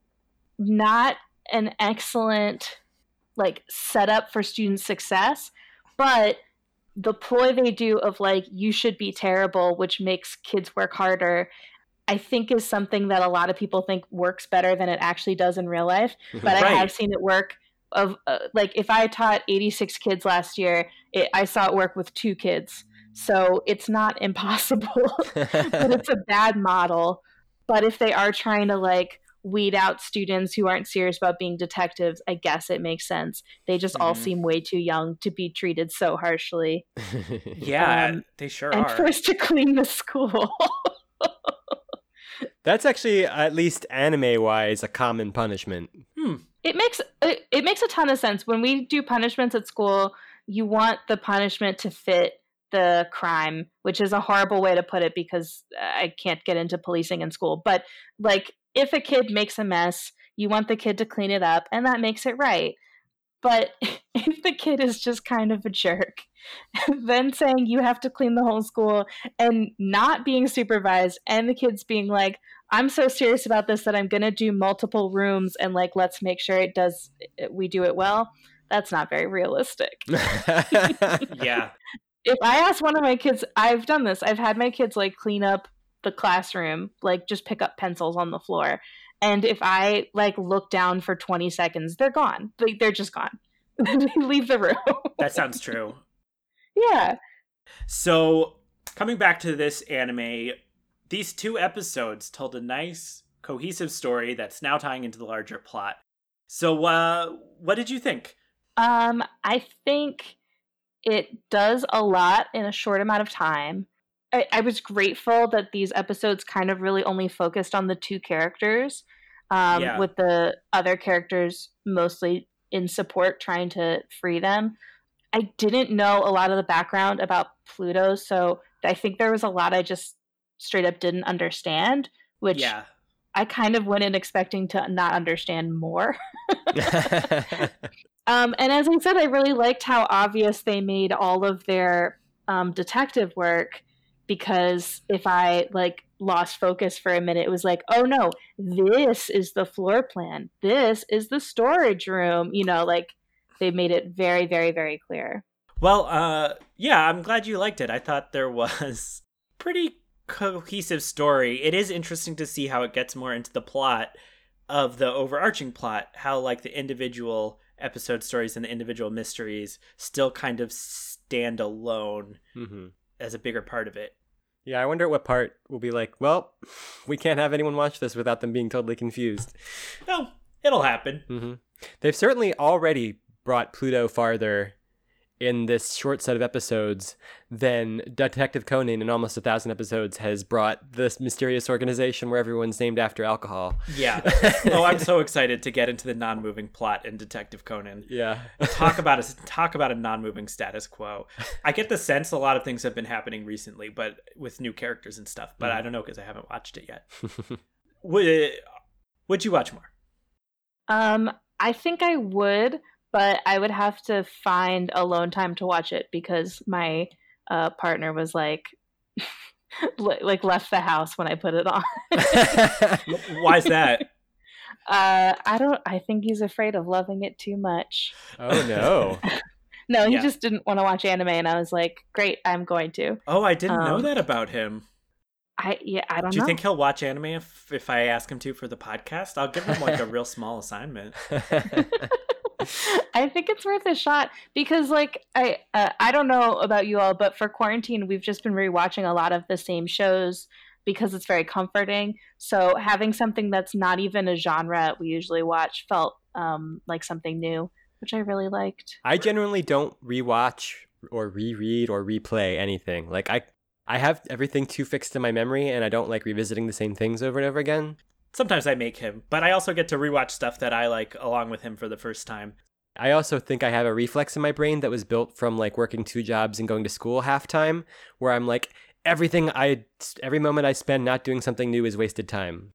Speaker 3: Not an excellent like setup for student success, but the ploy they do of like you should be terrible, which makes kids work harder, I think is something that a lot of people think works better than it actually does in real life. [LAUGHS] But right. I have seen it work. Of uh, like if I taught 86 kids last year, it, I saw it work with two kids so it's not impossible, [LAUGHS] but it's a bad model. But if they are trying to like weed out students who aren't serious about being detectives, I guess it makes sense. They just mm-hmm. all seem way too young to be treated so harshly. [LAUGHS]
Speaker 1: yeah, um, they sure
Speaker 3: and
Speaker 1: are.
Speaker 3: And forced to clean the school. [LAUGHS]
Speaker 2: That's actually, at least anime wise, a common punishment.
Speaker 1: Hmm.
Speaker 3: It makes it, it makes a ton of sense. When we do punishments at school, you want the punishment to fit the crime, which is a horrible way to put it because uh, I can't get into policing in school. But like, if a kid makes a mess, you want the kid to clean it up, and that makes it right. But [LAUGHS] if the kid is just kind of a jerk, [LAUGHS] then saying you have to clean the whole school and not being supervised, and the kids being like, I'm so serious about this that I'm going to do multiple rooms and like, let's make sure it does, we do it well. That's not very realistic. [LAUGHS]
Speaker 1: yeah
Speaker 3: if I ask one of my kids, I've done this. I've had my kids like clean up the classroom, like just pick up pencils on the floor. And if I like look down for 20 seconds, they're gone. Like they're just gone. [LAUGHS] they leave the room.
Speaker 1: that sounds true. [LAUGHS]
Speaker 3: Yeah.
Speaker 1: So, coming back to this anime, these two episodes told a nice cohesive story that's now tying into the larger plot. So, uh what did you think?
Speaker 3: Um, I think it does a lot in a short amount of time. I, I was grateful that these episodes kind of really only focused on the two characters, um, yeah. with the other characters mostly in support trying to free them. I didn't know a lot of the background about Pluto, so I think there was a lot I just straight up didn't understand, which yeah. I kind of went in expecting to not understand more. [LAUGHS] [LAUGHS] [LAUGHS] Um, and as I said, I really liked how obvious they made all of their um, detective work because if I like lost focus for a minute, it was like, oh no, this is the floor plan. This is the storage room. You know, like they made it very, very, very clear.
Speaker 1: Well, uh, yeah, I'm glad you liked it. I thought there was [LAUGHS] pretty cohesive story. It is interesting to see how it gets more into the plot of the overarching plot, how like the individual episode stories and the individual mysteries still kind of stand alone mm-hmm. as a bigger part of it.
Speaker 2: Yeah, I wonder what part will be like, well, we can't have anyone watch this without them being totally confused.
Speaker 1: No, it'll happen.
Speaker 2: Mm-hmm. They've certainly already brought Pluto farther in this short set of episodes than Detective Conan in almost a thousand episodes has brought this mysterious organization where everyone's named after alcohol.
Speaker 1: Yeah. [LAUGHS] oh, I'm so excited to get into the non-moving plot in Detective Conan.
Speaker 2: Yeah.
Speaker 1: talk about a [LAUGHS] talk about a non-moving status quo. I get the sense a lot of things have been happening recently, but with new characters and stuff. But mm. I don't know because I haven't watched it yet. would Would you watch more?
Speaker 3: Um, I think I would but I would have to find alone time to watch it because my uh, partner was like, [LAUGHS] like left the house when I put it on. [LAUGHS]
Speaker 1: Why is that? [LAUGHS]
Speaker 3: Uh, I don't. I think he's afraid of loving it too much.
Speaker 2: Oh no.
Speaker 3: no, he yeah. just didn't want to watch anime, and I was like, "Great, I'm going to."
Speaker 1: Oh, I didn't um, know that about him.
Speaker 3: I yeah, I don't
Speaker 1: Do you
Speaker 3: know.
Speaker 1: think he'll watch anime if, if I ask him to for the podcast? I'll give him like a real small assignment. [LAUGHS]
Speaker 3: I think it's worth a shot because, like, I uh, I don't know about you all, but for quarantine, we've just been rewatching a lot of the same shows because it's very comforting. So having something that's not even a genre we usually watch felt um, like something new, which I really liked.
Speaker 2: I generally don't rewatch or reread or replay anything. Like I I have everything too fixed in my memory and I don't like revisiting the same things over and over again.
Speaker 1: Sometimes I make him, but I also get to rewatch stuff that I like along with him for the first time.
Speaker 2: I also think I have a reflex in my brain that was built from like working two jobs and going to school half time where I'm like everything I every moment I spend not doing something new is wasted time.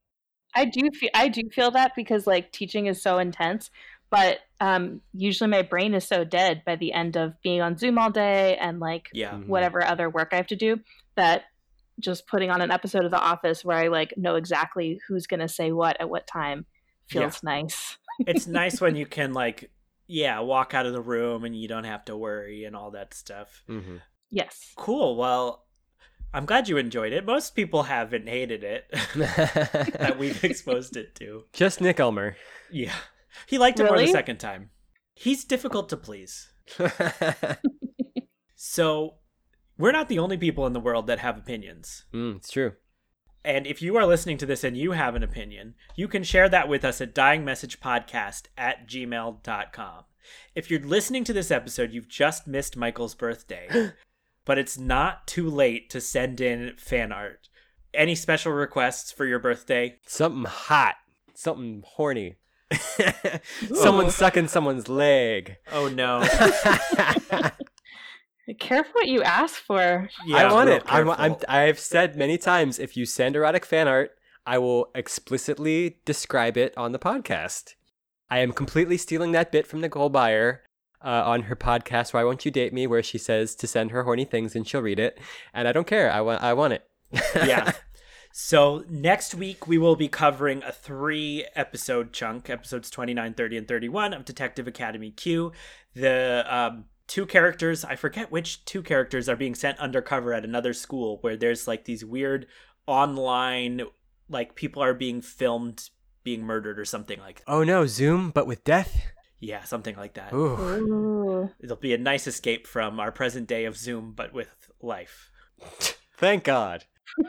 Speaker 3: I do feel I do feel that because like teaching is so intense, but um, usually my brain is so dead by the end of being on Zoom all day and like
Speaker 1: Yeah.
Speaker 2: Mhm.
Speaker 3: whatever other work I have to do that just putting on an episode of The Office where I like know exactly who's gonna say what at what time feels nice.
Speaker 1: it's [LAUGHS] nice when you can like yeah, walk out of the room and you don't have to worry and all that stuff.
Speaker 2: hmm
Speaker 3: Yes.
Speaker 1: Cool. Well, I'm glad you enjoyed it. Most people haven't hated it [LAUGHS] that we've exposed it to. [LAUGHS]
Speaker 2: Just Nick Elmer.
Speaker 1: Yeah. He liked it more the second time. He's difficult to please. So, we're not the only people in the world that have opinions.
Speaker 2: mm, it's true.
Speaker 1: And if you are listening to this and you have an opinion, you can share that with us at dyingmessagepodcast at gmail.com. If you're listening to this episode, you've just missed Michael's birthday, [GASPS] but it's not too late to send in fan art. Any special requests for your birthday?
Speaker 2: Something hot. Something horny. [LAUGHS] Someone sucking someone's leg.
Speaker 1: Oh no. [LAUGHS] [LAUGHS]
Speaker 3: Careful what you ask for.
Speaker 2: I want it. I'm, I'm, I've said many times if you send erotic fan art, I will explicitly describe it on the podcast. I am completely stealing that bit from Nicole Byer uh, on her podcast, Why Won't You Date Me, where she says to send her horny things and she'll read it. And I don't care. I want, I want it. [LAUGHS]
Speaker 1: yeah. So next week we will be covering a three episode chunk, episodes 29, 30, and 31 of Detective Academy Q. The um, two characters, I forget which two characters are being sent undercover at another school where there's like these weird online, like people are being filmed being murdered or something like that.
Speaker 2: oh no, Zoom, but with death?
Speaker 1: Yeah, something like that.
Speaker 2: Ooh.
Speaker 3: Ooh.
Speaker 1: It'll be a nice escape from our present day of Zoom, but with life. [LAUGHS]
Speaker 2: Thank God. [LAUGHS]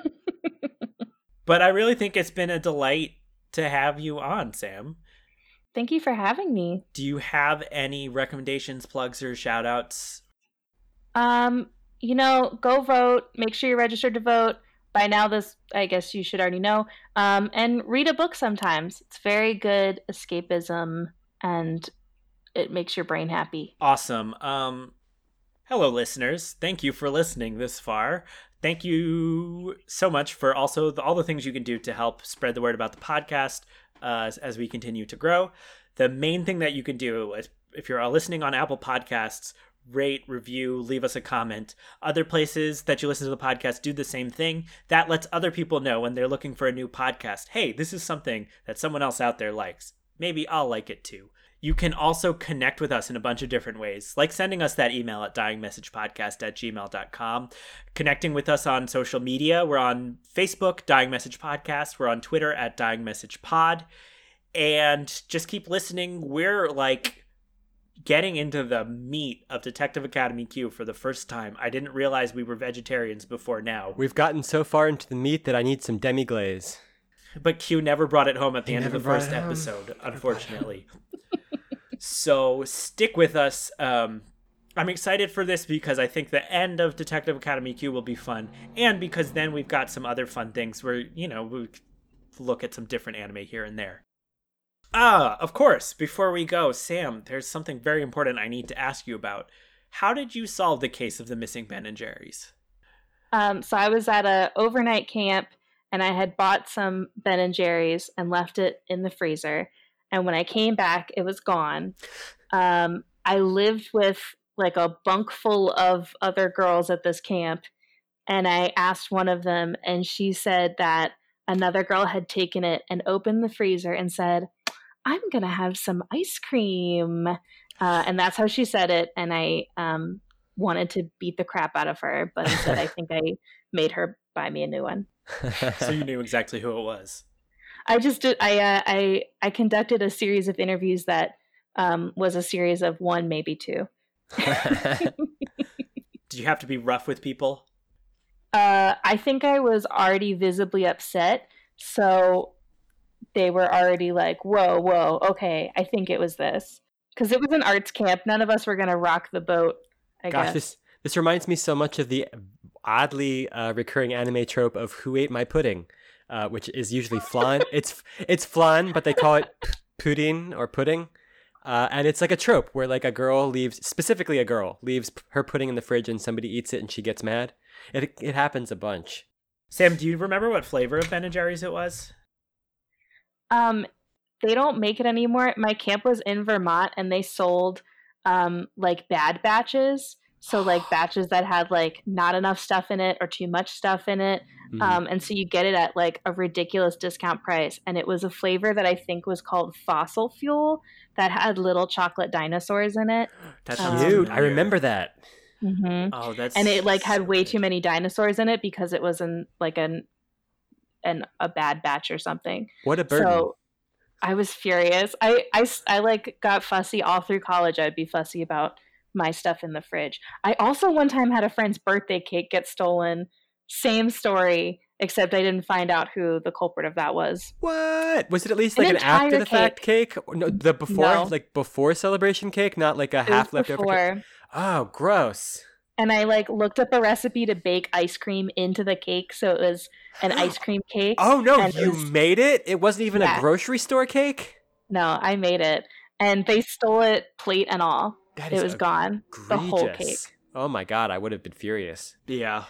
Speaker 1: But I really think it's been a delight to have you on, Sam.
Speaker 3: Thank you for having me.
Speaker 1: Do you have any recommendations, plugs, or shout outs?
Speaker 3: Um, you know, go vote. Make sure you're registered to vote. By now, this I guess you should already know. Um, and read a book sometimes. It's very good escapism, and it makes your brain happy.
Speaker 1: Awesome. Um, hello, listeners. Thank you for listening this far. Thank you so much for also the, all the things you can do to help spread the word about the podcast uh, as, as we continue to grow. The main thing that you can do is if you're listening on Apple Podcasts, rate, review, leave us a comment. Other places that you listen to the podcast do the same thing. That lets other people know when they're looking for a new podcast hey, this is something that someone else out there likes. Maybe I'll like it too. You can also connect with us in a bunch of different ways, like sending us that email at dyingmessagepodcast at gmail.com, connecting with us on social media. We're on Facebook, Dying Message Podcast. We're on Twitter at Dying Message Pod. And just keep listening. We're like getting into the meat of Detective Academy Q for the first time. I didn't realize we were vegetarians before now,
Speaker 2: We've gotten so far into the meat that I need some demi glaze.
Speaker 1: but Q never brought it home at the
Speaker 2: He
Speaker 1: end of the first episode, unfortunately. [LAUGHS] so stick with us. Um, I'm excited for this because I think the end of Detective Academy Q will be fun, and because then we've got some other fun things where you know we look at some different anime here and there. Ah, of course. Before we go, Sam, there's something very important I need to ask you about. How did you solve the case of the missing Ben and Jerry's?
Speaker 3: Um, so I was at a overnight camp, and I had bought some Ben and Jerry's and left it in the freezer. And when I came back, it was gone. Um, I lived with like a bunk full of other girls at this camp, and I asked one of them, and she said that another girl had taken it and opened the freezer and said, "I'm gonna have some ice cream," uh, and that's how she said it. And I um, wanted to beat the crap out of her, but instead I [LAUGHS] think I made her buy me a new one.
Speaker 1: so you knew exactly who it was.
Speaker 3: I just did. I uh, I I conducted a series of interviews that um, was a series of one, maybe two. [LAUGHS] [LAUGHS]
Speaker 1: Did you have to be rough with people?
Speaker 3: Uh, I think I was already visibly upset, so they were already like, "Whoa, whoa, okay, I think it was this." Because it was an arts camp, none of us were gonna rock the boat. I
Speaker 2: Gosh,
Speaker 3: guess.
Speaker 2: this this reminds me so much of the oddly uh, recurring anime trope of "Who ate my pudding," uh, which is usually flan. it's it's flan, but they call it pudding or pudding. Uh, and it's like a trope where like a girl leaves, specifically a girl leaves her pudding in the fridge and somebody eats it and she gets mad. It it happens a bunch.
Speaker 1: Sam, do you remember what flavor of Ben and Jerry's it was?
Speaker 3: Um, they don't make it anymore. My camp was in Vermont, and they sold um like bad batches. So like [GASPS] batches that had like not enough stuff in it or too much stuff in it.
Speaker 2: Mhm.
Speaker 3: Um, and so you get it at like a ridiculous discount price. And it was a flavor that I think was called fossil fuel that had little chocolate dinosaurs in it. [GASPS]
Speaker 1: That's
Speaker 3: Um,
Speaker 1: sounds
Speaker 2: Cute. I remember that.
Speaker 3: hmm
Speaker 1: Oh, that's
Speaker 3: And it like had
Speaker 1: so
Speaker 3: way
Speaker 1: good.
Speaker 3: too many dinosaurs in it because it was in like an an a bad batch or something.
Speaker 2: What a burden.
Speaker 3: So I was furious. I, I, I like got fussy all through college. I'd be fussy about my stuff in the fridge. I also one time had a friend's birthday cake get stolen. Same story, except I didn't find out who the culprit of that was.
Speaker 2: What was it? At least like an
Speaker 3: entire
Speaker 2: after the fact cake? Or No, the before,
Speaker 3: No.
Speaker 2: like before celebration cake, not like a
Speaker 3: It
Speaker 2: half leftover. Cake. Oh, gross.
Speaker 3: and I like looked up a recipe to bake ice cream into the cake, so it was an ice [GASPS] cream cake.
Speaker 2: Oh no, you
Speaker 3: was-
Speaker 2: made it? It wasn't even a grocery store cake?
Speaker 3: No, I made it, and they stole it, plate and all.
Speaker 2: That
Speaker 3: It
Speaker 2: is
Speaker 3: was gone. The whole cake.
Speaker 2: Oh my god, I would have been furious.
Speaker 1: Yeah.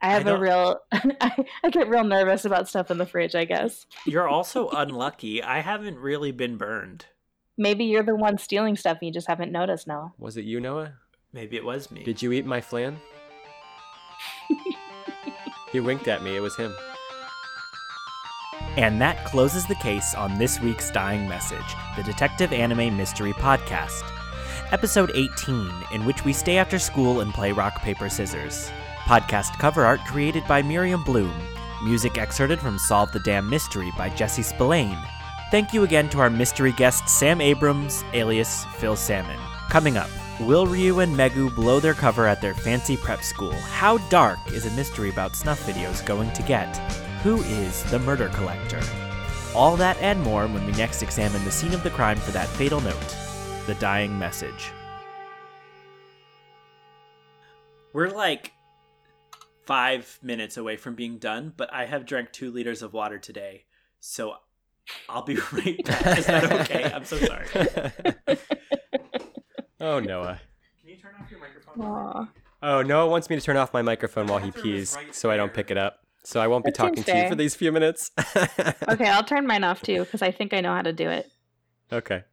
Speaker 3: I have a real. [LAUGHS] I, I get real nervous about stuff in the fridge. I guess.
Speaker 1: You're also unlucky. I haven't really been burned.
Speaker 3: Maybe you're the one stealing stuff and you just haven't noticed, Noah.
Speaker 2: Was it you, Noah?
Speaker 1: Maybe it was me.
Speaker 2: Did you eat my flan? [LAUGHS] he winked at me. It was him.
Speaker 1: And that closes the case on this week's Dying Message, the Detective Anime Mystery Podcast. Episode 18, in which we stay after school and play rock, paper, scissors. Podcast cover art created by Miriam Bloom. Music excerpted from Solve the Damn Mystery by Jesse Spillane. Thank you again to our mystery guest Sam Abrams, alias Phil Salmon. Coming up, will Ryu and Megu blow their cover at their fancy prep school? How dark is a mystery about snuff videos going to get? Who is the murder collector? All that and more when we next examine the scene of the crime for that fatal note the dying message. We're like five minutes away from being done, but I have drank two liters of water today, so I'll be [LAUGHS] right back. Is that okay? I'm so sorry. [LAUGHS]
Speaker 2: oh, Noah.
Speaker 1: Can you turn off your microphone?
Speaker 3: Aw.
Speaker 2: Oh, Noah wants me to turn off my microphone while he pees
Speaker 1: right
Speaker 2: so I don't pick it up. So I won't be
Speaker 3: That seems
Speaker 2: talking to you for these few minutes. [LAUGHS]
Speaker 3: Okay, I'll turn mine off too because I think I know how to do it.
Speaker 2: okay.